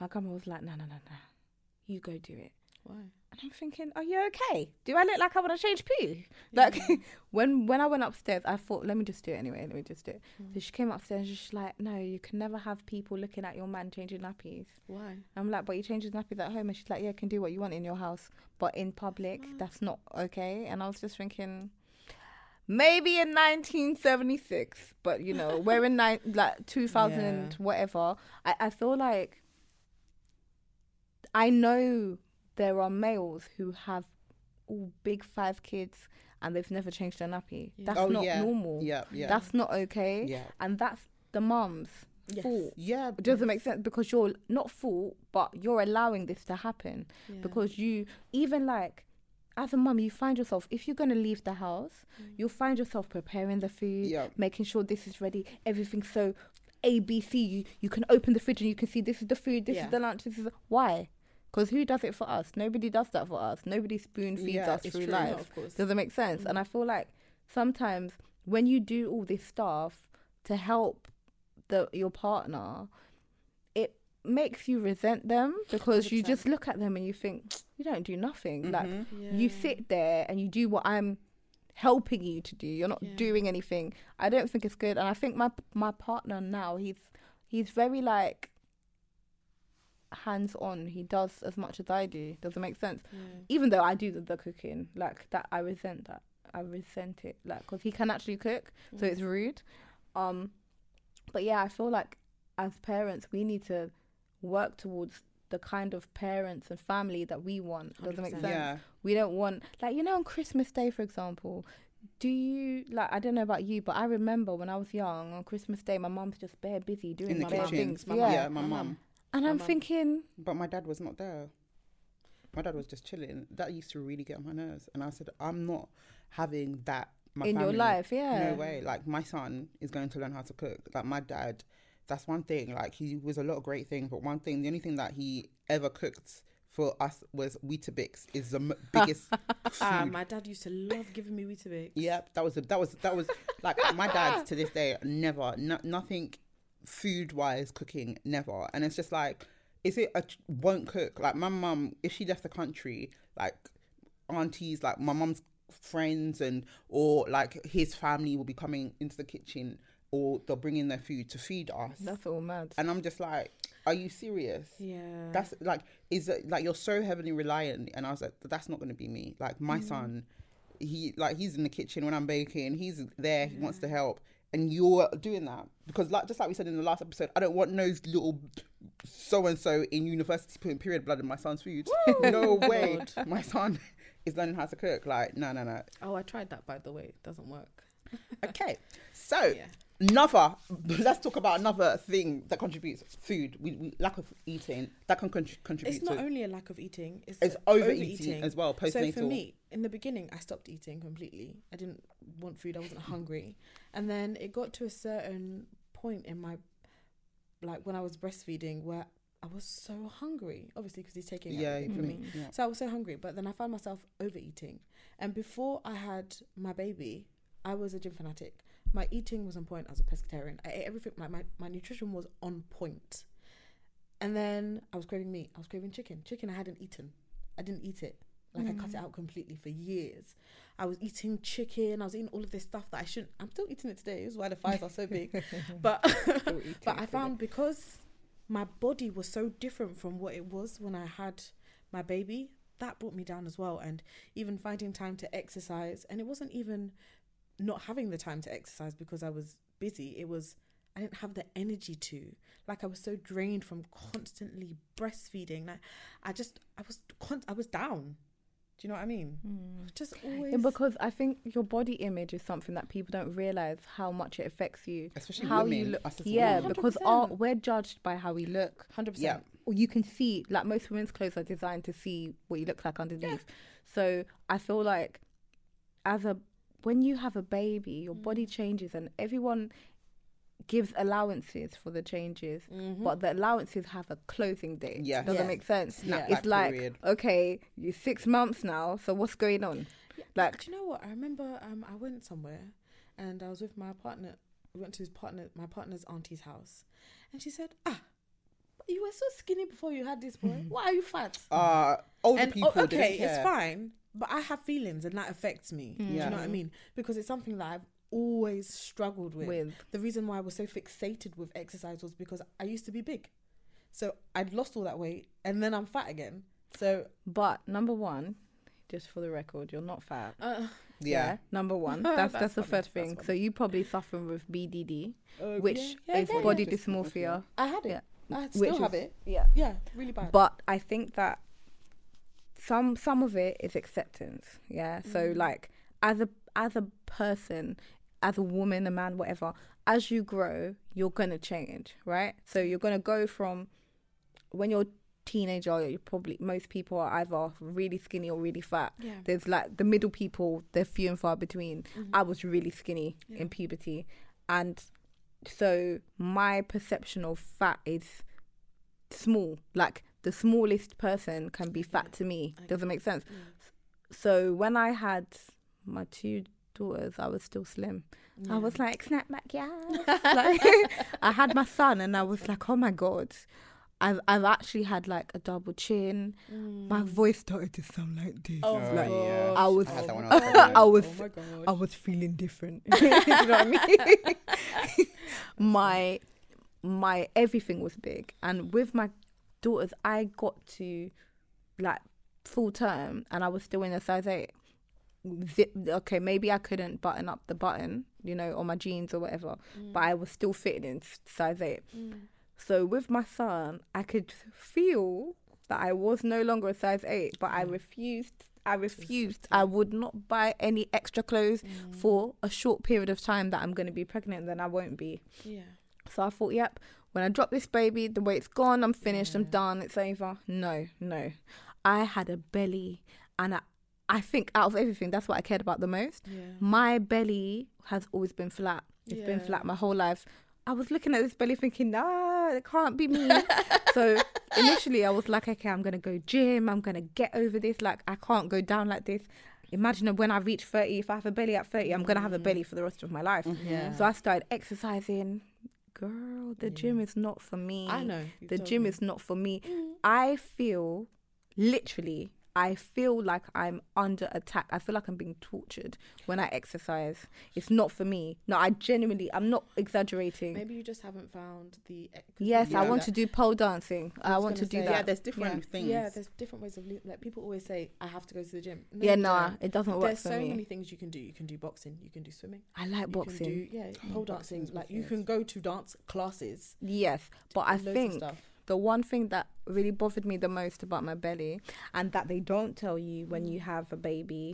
My grandma was like, "No, no, no, no, you go do it." Why? And I'm thinking, are you okay? Do I look like I want to change poo? Like when when I went upstairs, I thought, let me just do it anyway. Let me just do it. Mm. So she came upstairs and she's like, no, you can never have people looking at your man changing nappies. Why? I'm like, but you change his nappies at home, and she's like, yeah, you can do what you want in your house, but in public, that's not okay. And I was just thinking. Maybe in 1976, but you know, we're in ni- like 2000 Yeah. whatever. I, I feel like I know there are males who have all big five kids and they've never changed their nappy. Yeah. That's oh not yeah, normal. Yeah, yeah, That's not okay. yeah, And that's the mum's Yes. fault. yeah. It doesn't make sense because you're not fault, but you're allowing this to happen Yeah. because you even like as a mum, you find yourself if you're gonna leave the house, Mm. you'll find yourself preparing the food, Yeah. making sure this is ready, everything's so A B C. You you can open the fridge and you can see this is the food, this Yeah. is the lunch, this is the, why. Because who does it for us? Nobody does that for us. Nobody spoon feeds Yeah, us through true. No, life. of course. Does it make sense? And I feel like sometimes when you do all this stuff to help the your partner, it makes you resent them because you 100%. just look at them and you think you don't do nothing. Like Mhm. you Yeah. sit there and you do what I'm helping you to do. You're not Yeah. doing anything. I don't think it's good. And I think my my partner now he's he's very like hands on. He does as much as I do. Does it make sense? Yeah. even though I do the, the cooking, like that, I resent that. I resent it, like because he can actually cook, so Mm. it's rude. Um, but yeah, I feel like as parents, we need to work towards the kind of parents and family that we want. Does it make sense? Yeah, We don't want like you know on Christmas Day, for example. Do you like? I don't know about you, but I remember when I was young on Christmas Day, my mum's just bare busy doing in the my bare kitchen. things. My yeah, mum. yeah, my My mum. And my I'm mum. thinking, But my dad was not there. My dad was just chilling. That used to really get on my nerves. And I said, I'm not having that. My in your family. life, yeah, No way. Like my son is going to learn how to cook. Like my dad, that's one thing. Like he was a lot of great things, but one thing, the only thing that he ever cooked for us was Weetabix. Is the m- biggest Ah, food. my dad used to love giving me Weetabix. Yeah, that was a, that was that was like my dad to this day never no, nothing food wise cooking never, and it's just like is it a won't cook like my mum if she left the country like aunties like my mum's friends and or like his family will be coming into the kitchen or they'll bring in their food to feed us, that's all mad. and I'm just like, are you serious? Yeah. That's like is it like you're so heavily reliant, and I was like, that's not going to be me. Like my mm. son, he like he's in the kitchen when I'm baking. He's there. He wants to help, and you're doing that because like just like we said in the last episode, I don't want no little so and so in university putting period blood in my son's food. no way, my son is learning how to cook. Like no, no, no. Oh, I tried that by the way. It doesn't work. Okay, so Yeah. Another let's talk about another thing that contributes food we, we lack of eating that can contr contribute It's not to only a lack of eating. It's, it's a- overeating, as well postnatal So for me, in the beginning, I stopped eating completely. I didn't want food. I wasn't hungry, and then it got to a certain point in my, like when I was breastfeeding, where I was so hungry. Obviously, because he's taking yeah everything from me me. yeah. So I was so hungry, but then I found myself overeating. And before I had my baby, I was a gym fanatic. My eating was on point. I was a pescatarian. I ate everything. Like my, my nutrition was on point. And then I was craving meat. I was craving chicken. Chicken I hadn't eaten. I didn't eat it. Like I cut it out completely for years. I was eating chicken. I was eating all of this stuff that I shouldn't. I'm still eating it today. This is why the thighs are so big. But but I found because my body was so different from what it was when I had my baby, that brought me down as well. And even finding time to exercise, and it wasn't even not having the time to exercise because I was busy. It was I didn't have the energy to. Like I was so drained from constantly breastfeeding. Like I just I was con- I was down. Do you know what I mean? Hmm. Just always. Yeah, because I think your body image is something that people don't realize how much it affects you. especially how women you look, yeah, because 100%. our, we're judged by how we look. hundred yeah percent. Or you can see, like most women's clothes are designed to see what you look like underneath. So I feel like, as a when you have a baby, your body Mm. changes, and everyone gives allowances for the changes, Mm-hmm. but the allowances have a closing date. Yeah. doesn't Yeah. make sense. Yeah. It's back like period. okay, you're six months now, so what's going on? Like Do you know what? I remember um, I went somewhere and I was with my partner. We went to his partner, my partner's auntie's house, and she said, "Ah, you were so skinny before you had this boy. Why are you fat? Uh, older and people. oh, okay, don't it's fine, but I have feelings and that affects me. Do Yeah. you know what I mean? Because it's something that I've always struggled with. With The reason why I was so fixated with exercise was because I used to be big, so I'd lost all that weight and then I'm fat again. So but number one, just for the record, you're not fat. uh, Yeah. Number one. That's that's, That's the funny, first thing. So you probably suffer with BDD, uh, which yeah, yeah, is yeah, yeah. body Just dysmorphia. I had it. Yeah. I Which still is- have it. Yeah. Yeah, really bad. But I think that some some of it is acceptance. Yeah. So like as a as a person, as a woman, a man, whatever, as you grow, you're gonna change, right? So you're gonna go from when you're a teenager, you're probably most people are either really skinny or really fat. yeah. There's like the middle people, they're few and far between. Mhm. I was really skinny Yeah. in puberty. And so my perception of fat is small. Like the smallest person can be fat to me. I Does it make sense? Mm. So when I had my two daughters, I was still slim. I was like, snap back, yeah. like, I had my son and I was like, oh my God. I've, I've actually had like a double chin. My Mm. voice started to sound like this. Oh, my yeah. gosh. I was- I had that when I was I was- Oh. I was feeling different. you know what I mean? my my everything was big, and with my daughters, I got to like full term, and I was still in a size eight. Zip, okay, maybe I couldn't button up the button, you know, on my jeans or whatever, but I was still fitting in size eight. Mm. So with my son, I could feel that I was no longer a size eight, but I Mm. refused. I refused. I would not buy any extra clothes Mm. for a short period of time that I'm going to be pregnant, then I won't be. yeah. So I thought, yep, when I drop this baby, the weight's gone, I'm finished, I'm done, it's over. No, no. I had a belly, and I, I think out of everything, that's what I cared about the most. Yeah. My belly has always been flat. It's been flat my whole life. I was looking at this belly thinking, nah, it can't be me. so initially I was like, okay, I'm gonna go gym, I'm gonna get over this. Like I can't go down like this. Imagine when I reach 30, if I have a belly at 30, I'm gonna have a Mm. belly for the rest of my life. Yeah. So I started exercising. Girl, the Yeah. gym is not for me. I know. The gym me. is not for me. Mm. I feel literally I feel like I'm under attack. I feel like I'm being tortured when I exercise. It's not for me. No, I genuinely I'm not exaggerating. Maybe you just haven't found the. 'cause yes, you I want that. to do pole dancing. I, was want to gonna do say, that. Yeah, there's different Yeah. things. Yeah, there's different ways of li- like people always say I have to go to the gym. No, yeah, you nah, it doesn't work There's for so me. many things you can do. You can do boxing. You can do swimming. I like You boxing. can do yeah, pole dancing. Like you can go to dance classes. yes, but I loads of think stuff. The one thing that really bothered me the most about my belly and that they don't tell you when you have a baby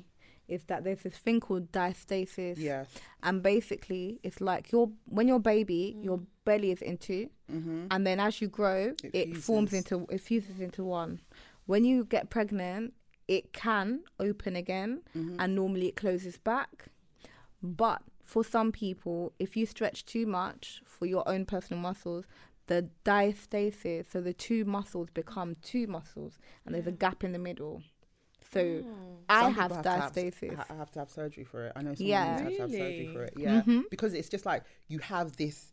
is that there's this thing called diastasis Yes. and basically it's like your when you're baby your Mm. belly is in two Mm-hmm. and then as you grow It it, forms into it fuses into one when you get pregnant it can open again Mm-hmm. and normally it closes back but for some people if you stretch too much for your own personal muscles the diastasis so the two muscles become two muscles and there's a gap in the middle so Oh. i Some have people to have- diastasis ha- have to have surgery for it. I know someone Yeah. yeah. has to have surgery for it. Yeah, Mhm. because it's just like you have this.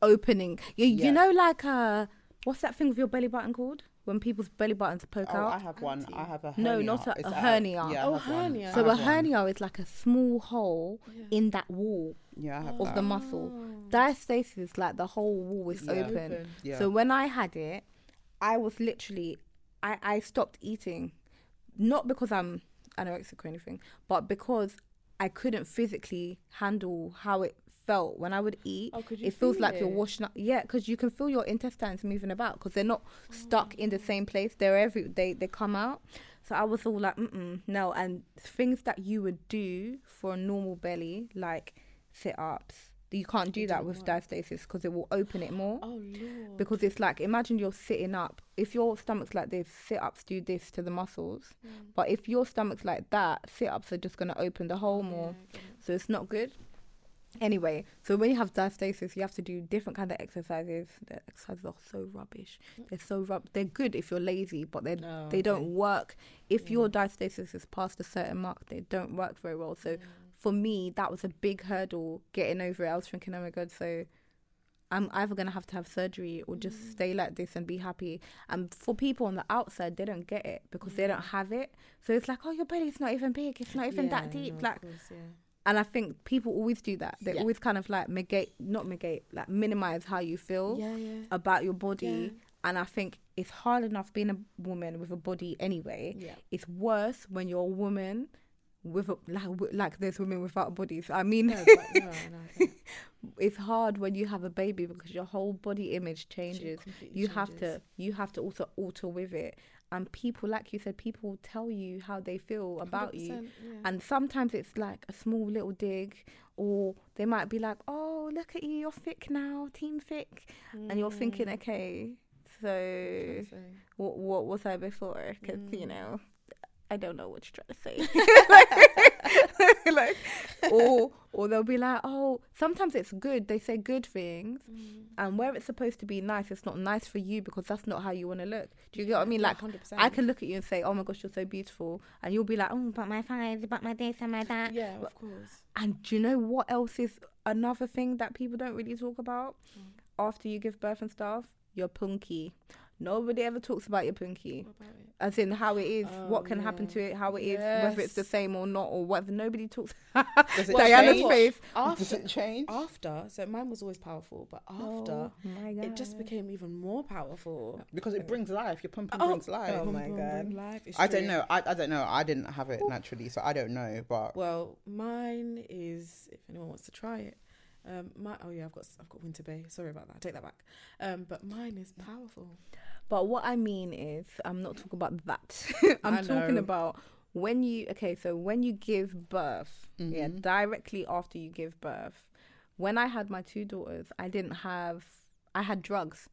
opening. You, Yeah. you know, like uh, what's that thing with your belly button called? When people's belly buttons poke Oh, I have one. I have a No, hernia. not a- a hernia. Yeah, Oh, have one. hernia. So a have one. hernia is like a small hole Yeah. in that wall Yeah, I have of that. the muscle. Oh. Diastasis like the whole wall is Yeah. open. yeah. So when I had it, I was literally, I, I stopped eating, not because I'm anorexic or anything, but because I couldn't physically handle how it felt when I would eat. Oh, it feels feel like you're washing up. Yeah, because you can feel your intestines moving about because they're not stuck in the same place. They're every they they come out. So I was all like, mm no. And things that you would do for a normal belly, like sit ups, you can't do It that with work. diastasis because it will open it more. Oh lord. Because it's like imagine you're sitting up. If your stomach's like this, sit ups do this to the muscles. Mm. But if your stomach's like that, sit ups are just gonna open the hole more. So it's not good. Anyway, so when you have diastasis, you have to do different kind of exercises. The exercises are so rubbish. They're so rub. They're good if you're lazy, but they No, they don't okay. work. If your diastasis is past a certain mark, they don't work very well. So Mm. for me, that was a big hurdle getting over it. I was thinking, oh my god, so I'm either gonna have to have surgery or just Mm. stay like this and be happy. And for people on the outside, they don't get it because they don't have it. So it's like, oh, your belly's not even big. It's not even Yeah, that deep. no, like, course, yeah. And I think people always do that. They Yeah. always kind of like negate, not negate, like minimize how you feel yeah, yeah, about your body. And I think it's hard enough being a woman with a body anyway. yeah. It's worse when you're a woman with a, like like there's women without bodies. I mean, No, but no, no, it's hard when you have a baby because your whole body image changes. You have changes. to you have to also alter with it. And people, like you said, people will tell you how they feel about you. yeah. And sometimes it's like a small little dig, or they might be like, "Oh, look at you, you're thick now, team thick," and you're thinking, Mm, "Okay, so trying to say. what what was I before? Because you Mm. know, I don't know what you're trying to say. like, or or they'll be like, "Oh, sometimes it's good." They say good things, Mm. and where it's supposed to be nice, it's not nice for you because that's not how you want to look. Do you get what I mean? Like, 100%. I can look at you and say, "Oh my gosh, you're so beautiful," and you'll be like, "Oh, but my thighs, but my this and my that." Yeah, of course. And do you know what else is another thing that people don't really talk about Mm. after you give birth and stuff? you're punky. Nobody ever talks about your punky, What about it? as in how it is, oh, what Oh, can happen to it, how it is, whether it's the same or not, or whether nobody talks. Does it Diana's change? face. Does After, it change? after, so mine was always powerful, but oh after, Oh my it just became even more powerful. Because it brings life. Your pum pum Oh. brings life. Oh Boom, my God. boom, life. It's I don't know. I, I don't know. I didn't have it naturally, so I don't know. But Well, mine is if anyone wants to try it. Um, my oh yeah, I've got I've got Winter Bay. Sorry about that. I take that back. Um, but mine is powerful. But what I mean is, I'm not talking about that. I'm talking about when you okay. So when you give birth, yeah, Mhm. directly after you give birth. When I had my two daughters, I didn't have. I had drugs,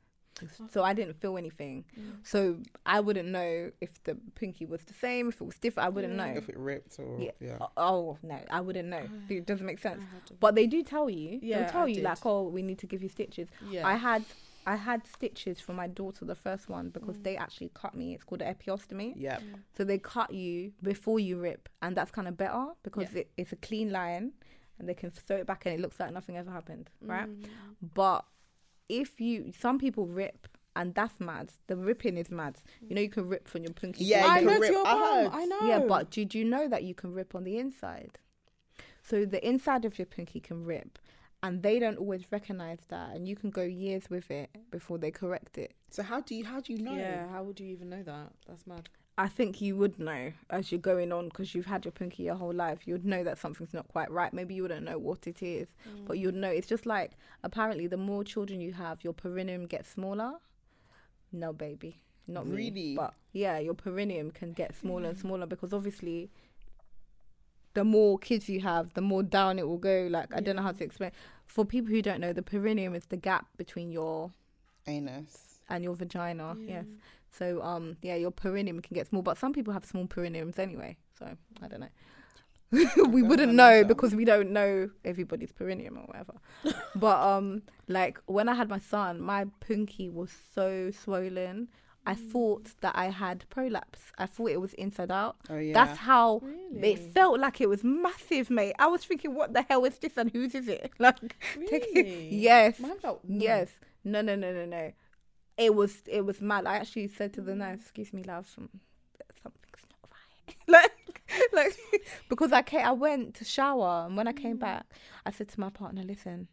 so I didn't feel anything. So I wouldn't know if the pinky was the same, if it was different. I wouldn't Yeah. know. if it ripped or Yeah. yeah, Oh no, I wouldn't know. It doesn't make sense. But they do tell you. Yeah, They'll tell I you did. like, oh, we need to give you stitches. yeah, I had I had stitches for my daughter, the first one, because Mm. they actually cut me. It's called an episiotomy. yeah. So they cut you before you rip, and that's kind of better because Yeah. it, it's a clean line, and they can sew it back, and it looks like nothing ever happened, right? Mm. But if you, some people rip, and that's mad. The ripping is mad. You know, you can rip from your pinky. Yeah, you I can know rip- to your I bum. heard. I know. yeah, but did you know that you can rip on the inside? So the inside of your pinky can rip, and they don't always recognize that, and you can go years with it before they correct it. So how do you how do you know? yeah, how would you even know that? That's mad. I think you would know as you're going on because you've had your pinky your whole life. You'd know that something's not quite right. Maybe you wouldn't know what it is, Mm. but you'd know. It's just like apparently, the more children you have, your perineum gets smaller. No, baby, not me. Really? But yeah, your perineum can get smaller and smaller because obviously, the more kids you have, the more down it will go. Like I don't know how to explain. For people who don't know, the perineum is the gap between your Anus. and your vagina. Yeah. Yes. So um yeah, your perineum can get small, but some people have small perineums anyway. So I don't know. we wouldn't know because we don't know everybody's perineum or whatever. but um like when I had my son, my pinky was so swollen. I Mm. thought that I had prolapse. I thought it was inside out. Oh yeah. That's how Really? it felt like it was massive, mate. I was thinking, what the hell is this and whose is it? Like, take it- Really? yes. Mine felt. Yes. No, no, no, no, no. It was it was mad. I actually said to the nurse, "Excuse me, love, some, something's not right." like, like because I came, I went to shower, and when I came Mm. back, I said to my partner, "Listen,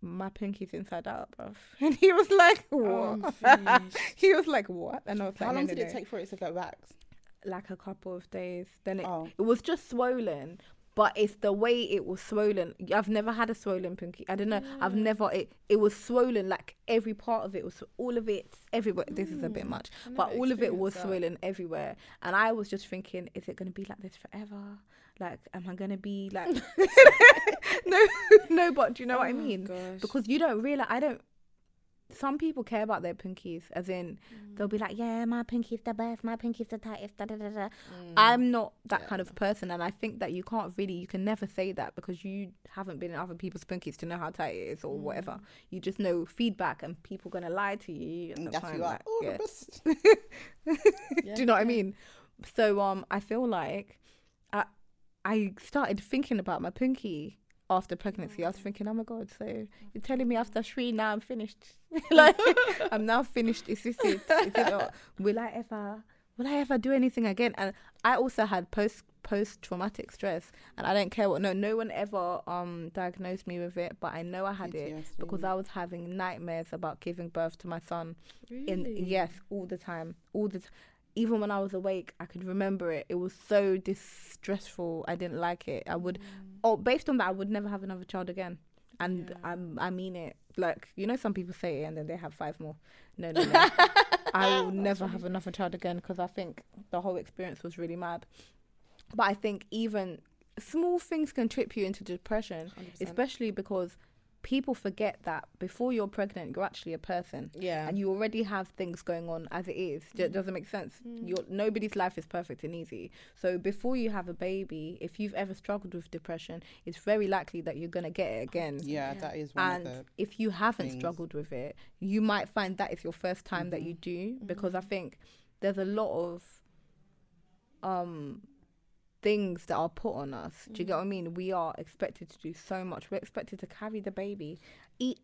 my pinky's inside out, bruv." And he was like, Oh, "What?" I'm he was like, "What?" And I was like, How long no, did it no." take for it to go back? Like a couple of days. Then it Oh, it was just swollen, but it's the way it was swollen. I've never had a swollen pinky. I don't know. I've never. It it was swollen like every part of it was all of it everywhere. This is a bit Mm, much, but all of it was that. swollen everywhere. And I was just thinking, is it gonna be like this forever? Like, am I gonna be like? no, no. But do you know what I Oh, mean? gosh. Because you don't realize. I don't. Some people care about their pinkies, as in they'll be like, "Yeah, my pinky's the best. My pinky's the tightest." Da, da, da, da. Mm. I'm not that Yeah. kind of person, and I think that you can't really, you can never say that because you haven't been in other people's pinkies to know how tight it is or whatever. Mm. You just know feedback, and people gonna lie to you. and that's you like, oh, yeah. the best. Yeah, Do you know what I mean? So um, I feel like I I started thinking about my pinky after pregnancy. I was thinking, oh my god, so you're telling me after three now I'm finished, like I'm now finished. Is this it? Is it? Will I ever? Will I ever do anything again? And I also had post post traumatic stress, and I don't care what. No, no one ever um diagnosed me with it, but I know I had it because I was having nightmares about giving birth to my son in Really? yes all the time all the t- even when i was awake i could remember it. It was so distressful. I didn't like it. I would oh based on that i would never have another child again. And Yeah. I'm, i mean it. Like you know some people say it and then they have five more. No no no. I will never have another child again because i think the whole experience was really mad. But i think even small things can trip you into depression 100%. especially because people forget that before you're pregnant you're actually a person yeah. and you already have things going on as it is. D- Mm. doesn't make sense? Mm. Your nobody's life is perfect and easy. So before you have a baby, if you've ever struggled with depression, it's very likely that you're gonna get it again. Yeah, Yeah. that is one And of the. if you haven't things. struggled with it, you might find that is your first time that you do because I Mhm. think there's a lot of um things that are put on us. Do you get mm. what I mean? We are expected to do so much. We're expected to carry the baby, eat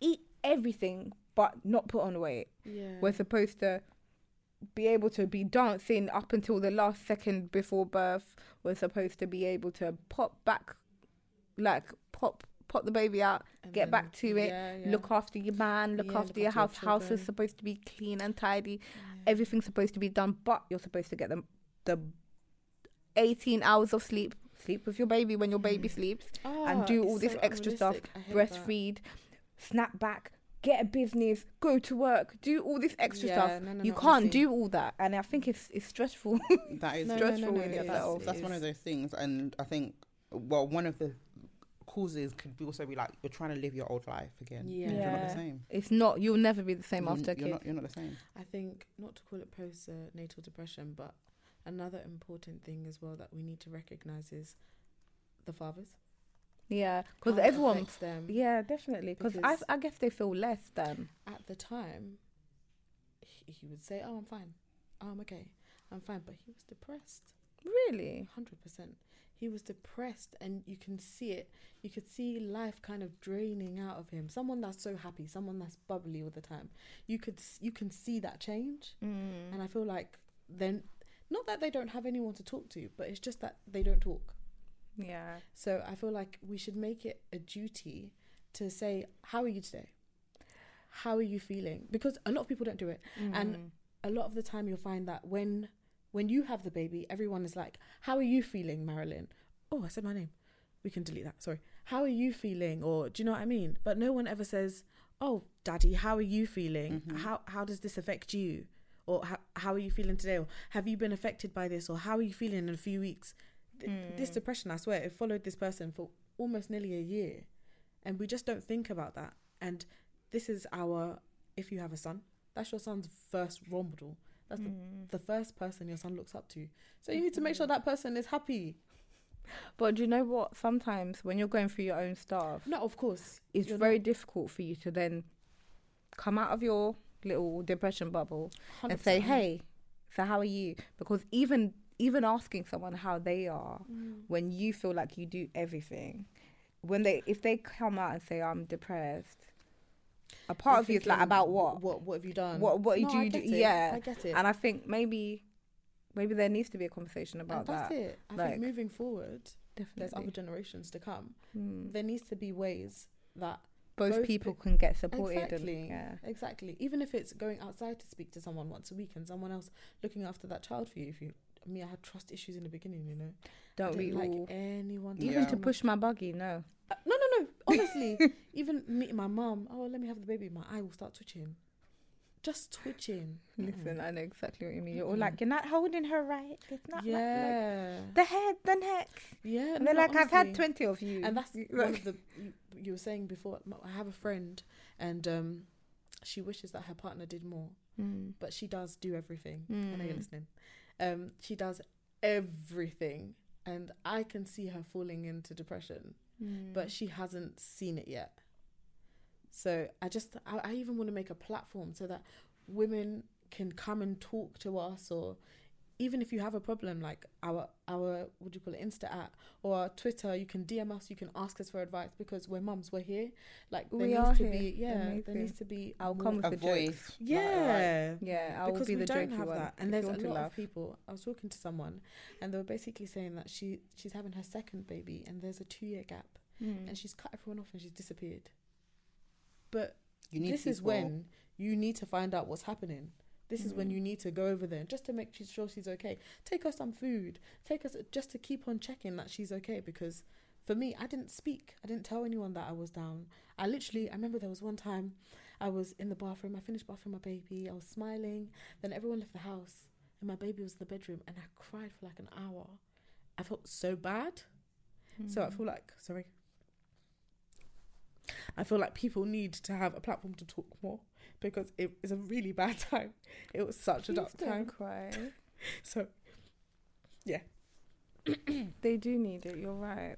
eat everything but not put on weight. yeah. We're supposed to be able to be dancing up until the last second before birth. We're supposed to be able to pop back like pop pop the baby out And get back to it, yeah, yeah. look after your man, look Yeah, after look your after your house. House is supposed to be clean and tidy. Everything's supposed to be done, but you're supposed to get them the 18 hours of sleep. Sleep with your baby when your baby Mm. sleeps. Ah, and do all this so extra stuff, unrealistic. I hate that. Breastfeed, snap back, get a business, go to work, do all this extra Yeah, stuff. no, no, you no, can't honestly. do all that, and I think it's it's stressful. That is No, no, stressful no, in it is, itself. it that's one of those things, and I think well, one of the causes could be also be like you're trying to live your old life again. Yeah. and you're not the same. it's not. You'll never be the same You're- after a you're kid. not. You're not the same. I think not to call it postnatal depression, but another important thing as well that we need to recognize is the fathers. yeah, because everyone. them. Yeah, definitely. Cause I Because- I guess they feel less than. At the time, he, he would say, "Oh, I'm fine. Oh, I'm okay. I'm fine," but he was depressed. Really. Hundred percent. He was depressed, and you can see it. You could see life kind of draining out of him. Someone that's so happy, someone that's bubbly all the time. You could you can see that change, Mm. and I feel like then not that they don't have anyone to talk to, but it's just that they don't talk. Yeah. So I feel like we should make it a duty to say, "How are you today? How are you feeling?" Because a lot of people don't do it. And Mm. a lot of the time you'll find that when when you have the baby, everyone is like, "How are you feeling, Marilyn?" Oh, I said my name. We can delete that. Sorry. How are you feeling? Or do you know what I mean? But no one ever says, "Oh, Daddy, how are you feeling? Mhm. How how does this affect you?" Or how how are you feeling today? Or have you been affected by this? Or how are you feeling in a few weeks? Th- This Mm. depression, I swear, it followed this person for almost nearly a year, and we just don't think about that. And this is our. If you have a son, that's your son's first role model. That's the Mm. the first person your son looks up to. So you need to make sure that person is happy. But do you know what? Sometimes when you're going through your own stuff, No, of course. it's very not- difficult for you to then come out of your little depression bubble 100%. and say, "Hey, so how are you?" Because even even asking someone how they are Mm. when you feel like you do everything, when they if they come out and say, "I'm depressed," a part You're of you is like, "About what?" What what have you done? What- what no, do you do- it. yeah. I get it. And I think maybe maybe there needs to be a conversation about and that's that. it. I Like- think moving forward, definitely. there's other generations to come. Mm. There needs to be ways that Both, both people pe- can get supported. exactly, And, yeah. exactly. Even if it's going outside to speak to someone once a week and someone else looking after that child for you. If you, I mean, I had trust issues in the beginning. You know, Don't we like all? anyone. to Even to push my buggy, no. Uh, no, no, no. Honestly, even meeting my mum, oh, let me have the baby. My eye will start twitching. Just twitching. Listen, I know exactly what you mean. You're all like, you're not holding her right. It's not like- like, yeah, the head, the neck. yeah. And they're no, like, I've had 20 of you. and that's You- one of the you, you were saying before. I have a friend, and um, she wishes that her partner did more, Mm. but she does do everything. I know you're Mm. listening. Um, she does everything, and I can see her falling into depression, Mm. but she hasn't seen it yet. So I just, I, I even want to make a platform so that women can come and talk to us, or even if you have a problem, like our our what do you call it, Insta at or our Twitter, you can DM us, you can ask us for advice because we're mums, we're here. Like there We needs are to here. be yeah, there Amazing. needs to be I'll come with a the voice. yeah. Yeah, I will because be we the don't have one. that, and there's a lot laugh. of people. I was talking to someone, and they were basically saying that she she's having her second baby, and there's a two year gap, Mm. and she's cut everyone off, and she's disappeared. But You need this is when you need to find out what's happening. This is when Mm. you need to go over there just to make sure she's okay. Take her some food. Take us just to keep on checking that she's okay. Because for me, I didn't speak. I didn't tell anyone that I was down. I literally, I remember there was one time I was in the bathroom. I finished bathing my baby. I was smiling. Then everyone left the house, and my baby was in the bedroom, and I cried for like an hour. I felt so bad. So I Mm. feel like sorry. I feel like people need to have a platform to talk more because it is a really bad time. It was such a Please dark don't time. cry. So yeah. They do need it. You're right.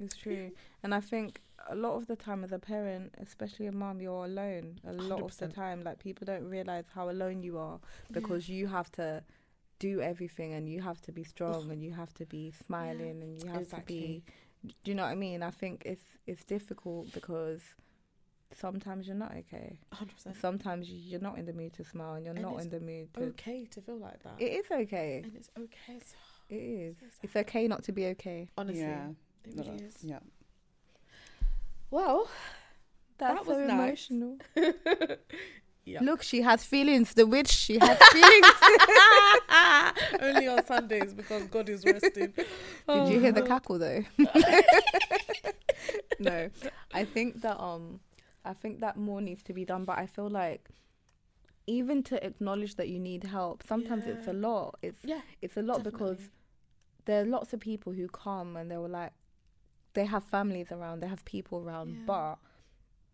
It's true, and I think a lot of the time as a parent, especially a mom, you're alone. A lot of the time, like people don't realize how alone you are because you have to do everything and you have to be strong and you have to be smiling and you have Exactly. to be. Do you know what I mean? I think it's it's difficult because sometimes you're not okay. hundred percent Sometimes you're not in the mood to smile and you're And not in the mood to. okay to feel like that. It is okay. and it's okay. So, It is. so. It's okay not to be okay. honestly, Yeah. it really is. Yeah. Well, That's That was so nice. emotional. yeah. Look, she has feelings. The witch, she has feelings. Only on Sundays because God is resting. Did you hear the cackle though? no, I think that um, I think that more needs to be done. But I feel like even to acknowledge that you need help, sometimes it's a lot. It's Yeah, it's a lot because there are lots of people who come and they were like, they have families around, they have people around, Yeah. but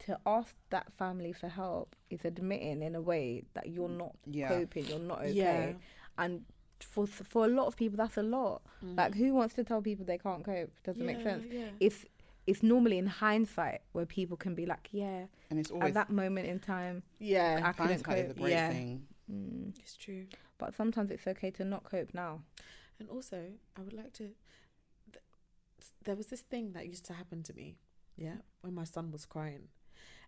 to ask that family for help is admitting in a way that you're not Yeah. coping, you're not okay, Yeah. and for for a lot of people that's a lot. Like who wants to tell people they can't cope? Doesn't make sense. Yeah. It's it's normally in hindsight where people can be like, yeah, And it's at always that moment in time, yeah. I couldn't hindsight is a cope. great Yeah. thing. Mm. It's true. But sometimes it's okay to not cope now. And also, I would like to. Th- there was this thing that used to happen to me, yeah, when my son was crying,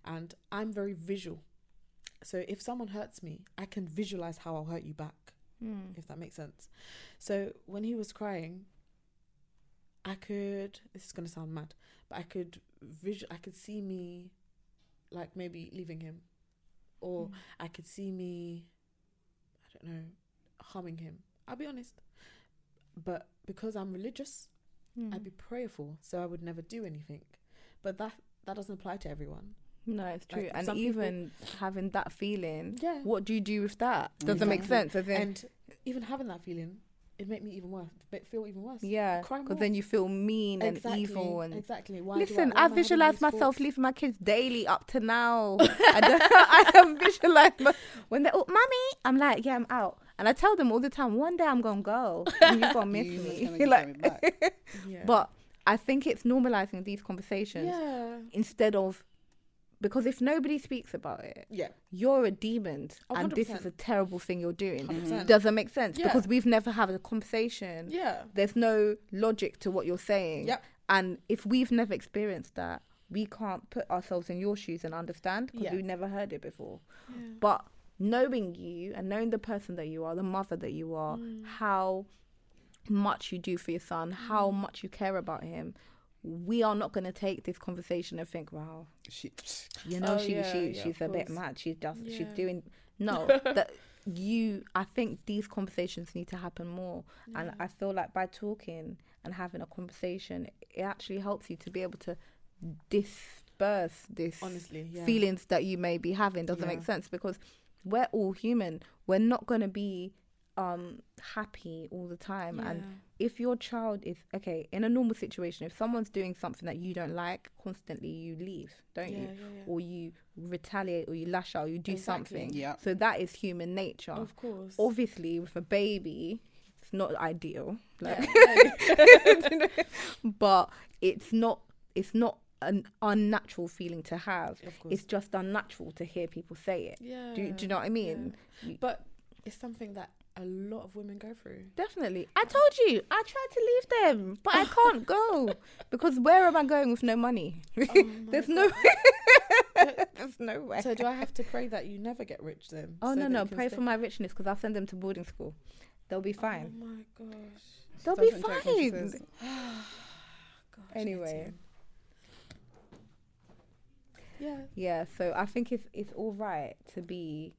and I'm very visual. So if someone hurts me, I can visualize how I'll hurt you back, Mm. if that makes sense. So when he was crying, I could. This is gonna sound mad, but I could visual. I could see me, like maybe leaving him, or Mm. I could see me, I don't know, harming him. I'll be honest. But because I'm religious, Mm. I'd be prayerful, so I would never do anything. But that that doesn't apply to everyone. No, it's true. Like, and some people- even having that feeling, Yeah. what do you do with that? Mm-hmm. Doesn't make sense. As in, And even having that feeling, it made me even worse. It feel even worse. yeah, because then you feel mean exactly, and evil. And exactly. Why do listen, why I, am visualize myself thoughts? leaving my kids daily up to now. I, don't, I have visualized my, when they're, oh, mommy, I'm like, yeah, I'm out. And I tell them all the time, one day I'm going to go and you're going to miss You me. gonna like. Yeah. But I think it's normalizing these conversations yeah, instead of, because if nobody speaks about it, yeah, you're a demon Oh, and this is a terrible thing you're doing. 100%. Doesn't make sense? Yeah. Because we've never had a conversation. yeah, There's no logic to what you're saying. Yep. And if we've never experienced that, we can't put ourselves in your shoes and understand because Yeah. we've never heard it before. yeah. But knowing you and knowing the person that you are, the mother that you are, Mm. how much you do for your son, how much you care about him, we are not going to take this conversation and think, wow, She, you know, Oh, she, yeah, she yeah, she's of a bit course. mad. She does, she's doing, no, that you, I think these conversations need to happen more. And I feel like by talking and having a conversation, it actually helps you to be able to disperse this honestly, yeah. feelings that you may be having. Doesn't make sense because we're all human. We're not going to be um happy all the time and Yeah. If your child is okay in a normal situation if someone's doing something that you don't like constantly you leave don't yeah, you yeah, yeah. or you retaliate or you lash out or you do Exactly. something yeah. so that is human nature Of course. obviously with a baby it's not ideal like Yeah. but it's not it's not an unnatural feeling to have of course. it's just unnatural to hear people say it yeah. do, do you know what i mean You- But it's something that a lot of women go through. Definitely. I told you. I tried to leave them, but I can't go because where am I going with no money? Oh There's no. There's no way. So do I have to pray that you never get rich then? oh so no no! Pray stay- for my richness because I'll send them to boarding school. They'll be oh fine. Oh my gosh. They'll be Doesn't joke fine. gosh Anyway. Yeah. Yeah. So I think it's it's all right to be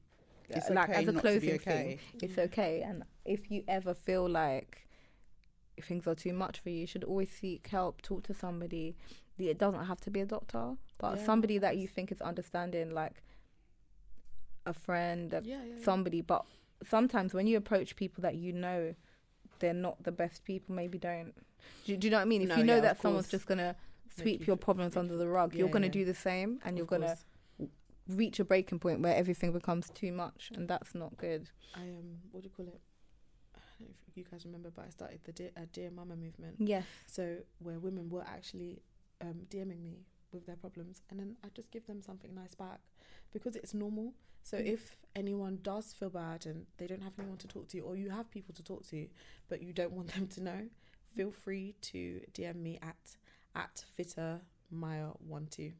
It's like okay as a not to be closing okay. thing. Mm. It's okay, and if you ever feel like things are too much for you, you should always seek help. Talk to somebody. It doesn't have to be a doctor, but Yeah, somebody that you think is understanding, like a friend, a Yeah, yeah, somebody. But sometimes when you approach people that you know, they're not the best people. Maybe don't. Do, do you know what I mean? If No, you know that someone's just gonna sweep your problems under the rug, you're gonna do the same, and you're Of gonna course. Reach a breaking point where everything becomes too much, and that's not good. I um, what do you call it? I don't know if you guys remember, but I started the Dear, uh, Dear Mama movement. Yes. So where women were actually um, DMing me with their problems, and then I just give them something nice back because it's normal. So Mm. if anyone does feel bad and they don't have anyone to talk to, or you have people to talk to, but you don't want them to know, feel free to DM me at at fitter Maya one two.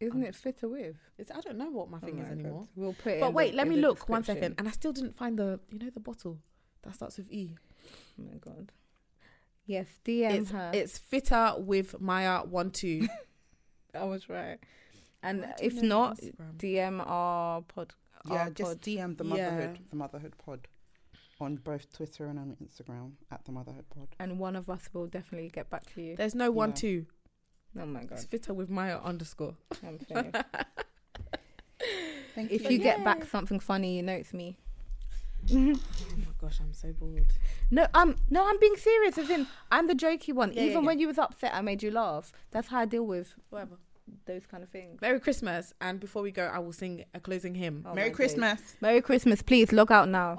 Isn't it fitter with? It's I don't know what my thing Oh is my God. anymore. We'll put it. But in wait, the, let in me look one second. and I still didn't find the you know the bottle that starts with E. Oh my god. Yes, DM It's her. it's fitter with Maya one two. I was right. And Why do you if not, Instagram? DM our pod. Yeah, our just pod. DM the Yeah. Muvahood, the Muvahood Pod, on both Twitter and on Instagram at the Muvahood Pod. and one of us will definitely get back to you. There's no one Yeah. two. Oh my god, It's fitter with Maya underscore. I'm. Thank if you. you get back something funny, you know it's me. Oh my gosh, I'm so bored. No, um, no, I'm being serious. As in, I'm the jokey one. Yeah, yeah, Even yeah. when you was upset, I made you laugh. That's how I deal with Whatever. those kind of things. Merry Christmas, and before we go, I will sing a closing hymn. Oh Merry my days. Christmas. Merry Christmas. Please log out now.